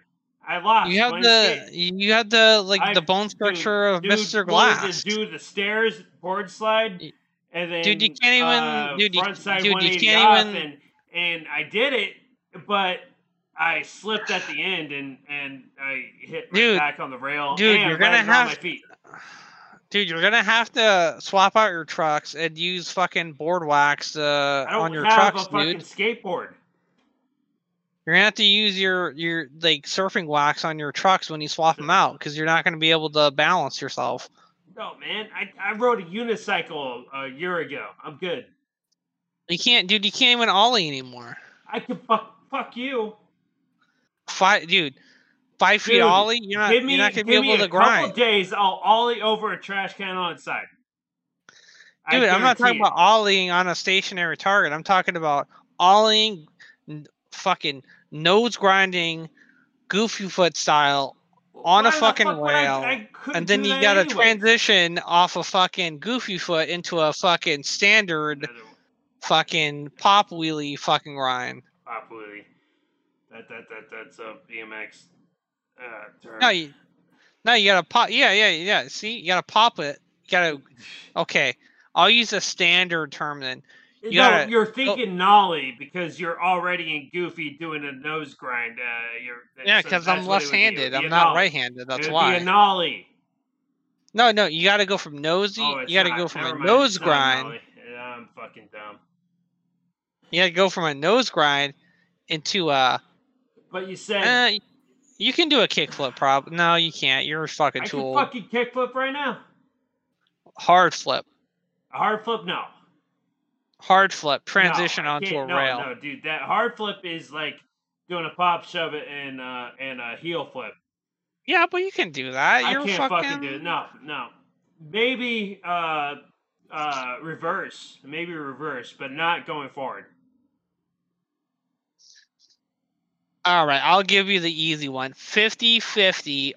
B: I lost.
A: You have the
B: skate.
A: you had the like
B: I-
A: the bone
B: dude,
A: structure of
B: dude,
A: Mr. Glass.
B: Do the stairs board slide, and then
A: Dude, you can't even-
B: uh,
A: dude, you-
B: front side
A: dude, you can't even-
B: and and I did it, but I slipped at the end and and I hit
A: Dude,
B: back on the rail.
A: dude,
B: and
A: you're gonna have-
B: my feet.
A: Dude, you're gonna have to swap out your trucks and use fucking board wax uh,
B: I don't
A: on your
B: have
A: trucks,
B: a fucking
A: dude.
B: skateboard.
A: You're gonna have to use your your like surfing wax on your trucks when you swap them out because you're not gonna be able to balance yourself.
B: No, man, I, I rode a unicycle a year ago. I'm good.
A: You can't, dude. You can't even ollie anymore.
B: I can fuck fuck you.
A: Five, dude. Five feet
B: Dude,
A: ollie. You're not.
B: give me,
A: you're not gonna be able
B: a
A: to grind,
B: couple days. I'll ollie over a trash can on its side.
A: Dude. I'm not talking
B: guarantee
A: about ollieing on a stationary target. I'm talking about ollieing, fucking nose grinding, goofy foot style on a
B: Why the
A: fucking
B: fuck would I-
A: rail,
B: I
A: and then you got to
B: anyway.
A: transition off a fucking goofy foot into a fucking standard fucking pop wheelie fucking grind.
B: Pop wheelie. That that that that's a BMX uh.
A: No, you, no, you gotta pop. Yeah, yeah, yeah. See, you gotta pop it. You gotta. Okay, I'll use a standard term then. you
B: no,
A: gotta-
B: you're thinking nollie because you're already in Goofy doing a nose grind. Uh,
A: Yeah, because
B: that's
A: I'm
B: what it would be. It would
A: left-handed.
B: be
A: I'm not right-handed. That's
B: would
A: why.
B: Be a nollie.
A: No, no, you gotta go from nosy.
B: Oh,
A: you gotta
B: not.
A: go from a nose grind.
B: Yeah, I'm fucking dumb.
A: You gotta go from a nose grind into a.
B: But you said
A: Uh, you can do a kickflip, prob. No, you can't. You're a fucking
B: I
A: too
B: can fucking kickflip right now.
A: Hard flip.
B: A hard flip, no.
A: Hard flip. Transition
B: I
A: onto a
B: no,
A: rail.
B: No, dude, that hard flip is like doing a pop shove it and uh and a heel flip.
A: Yeah, but you can do that.
B: I
A: You're
B: can't
A: fucking.
B: fucking do it. No, no. Maybe uh uh reverse, maybe reverse, but not going forward.
A: All right, I'll give you the easy one. 50-50.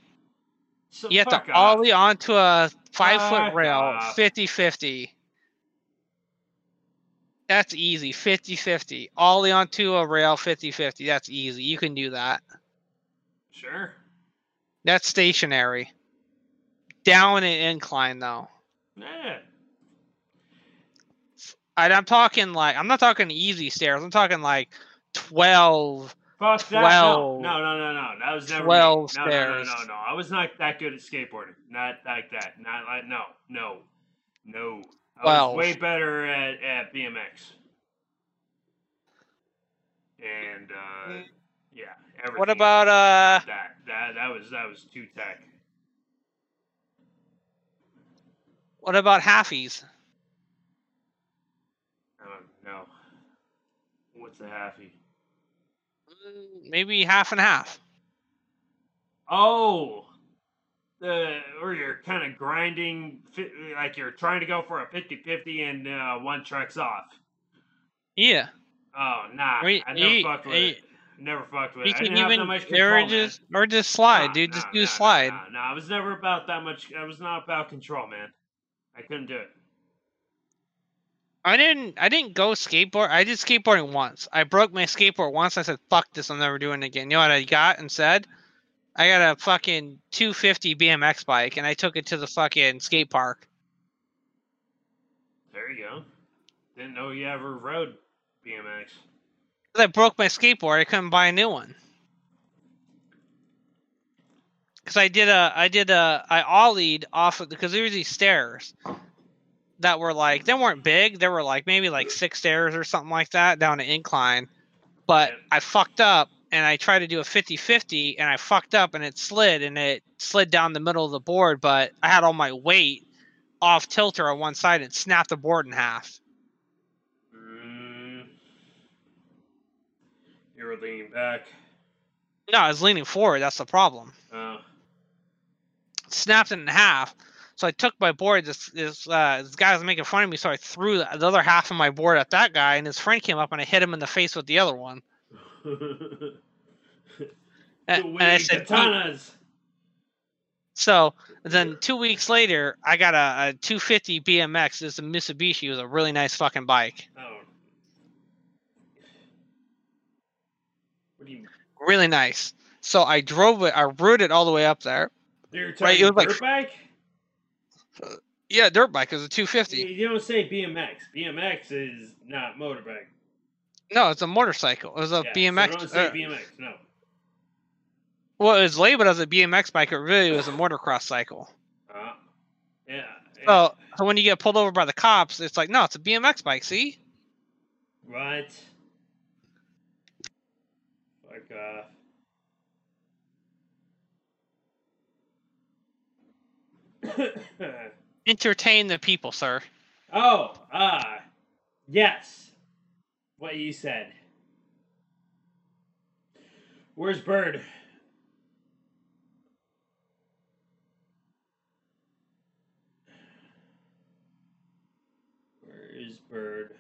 B: So
A: You have to
B: off.
A: ollie onto a five
B: Fuck
A: foot rail.
B: off.
A: 50-50. That's easy. 50-50. Ollie onto a rail. 50-50. That's easy. You can do that.
B: Sure.
A: That's stationary. Down an incline though.
B: Yeah.
A: And I'm talking like I'm not talking easy stairs. I'm talking like twelve.
B: Fuck that. No, no, no, no, no. That was never me.
A: Twelve
B: no, no, no, no, no. I was not that good at skateboarding. Not like that. Not like no, no, no. I
A: Twelve.
B: was way better at, at BMX. and uh, yeah, everything.
A: What about uh?
B: that? That that was that was too tech.
A: What about halfies?
B: I don't know. What's a halfie?
A: Maybe half and half.
B: Oh, the or you're kind of grinding, like you're trying to go for a 50-50 and uh, one truck's off.
A: Yeah.
B: Oh nah,
A: Or you-
B: I never
A: you-
B: fucked with
A: you-
B: it. Never fucked with
A: You
B: it.
A: Can
B: didn't have that
A: even
B: much
A: or
B: control.
A: just or just slide,
B: Nah,
A: dude.
B: nah,
A: just do
B: nah,
A: a slide.
B: Nah, nah, I was never about that much. I was not about control, man. I couldn't do it.
A: I didn't I didn't go skateboard. I did skateboarding once. I broke my skateboard once. I said, "Fuck this! I'm never doing it again." You know what I got instead? I got a fucking 250 BMX bike, and I took it to the fucking skate park.
B: There you go. Didn't know you ever rode BMX.
A: I broke my skateboard. I couldn't buy a new one. Cause I did a, I did a, I ollied off of because there was these stairs that were like they weren't big. They were like maybe like six stairs or something like that down an incline. But I fucked up and I tried to do a 50-50 and I fucked up and it slid and it slid down the middle of the board. But I had all my weight off tilter on one side and snapped the board in half.
B: Mm. You were leaning back.
A: No, I was leaning forward. That's the problem.
B: Oh.
A: snapped it in half. So I took my board. This this uh, this guy was making fun of me, so I threw the, the other half of my board at that guy, and his friend came up and I hit him in the face with the other one.
B: the
A: And, and I said,
B: katanas.
A: so then two weeks later, I got a, a 250 BMX. It's a Mitsubishi. It was a really nice fucking bike,
B: Oh. You?
A: really nice. So I drove it. I rode it all the way up there.
B: You're
A: Right, it was like-
B: dirt
A: Yeah, dirt bike. Was a 250.
B: you don't say BMX. BMX is not motorbike.
A: No, it's a motorcycle. It was a
B: Yeah,
A: BMX.
B: So don't say
A: uh,
B: BMX. No.
A: well, it's labeled as a BMX bike. It really was a motocross cycle.
B: Uh, yeah. yeah.
A: So, so when you get pulled over by the cops, it's like, no, it's a BMX bike. See?
B: What? Like, off.
A: Entertain the people, sir.
B: oh, ah, yes. What you said. Where's Bird? Where is Bird?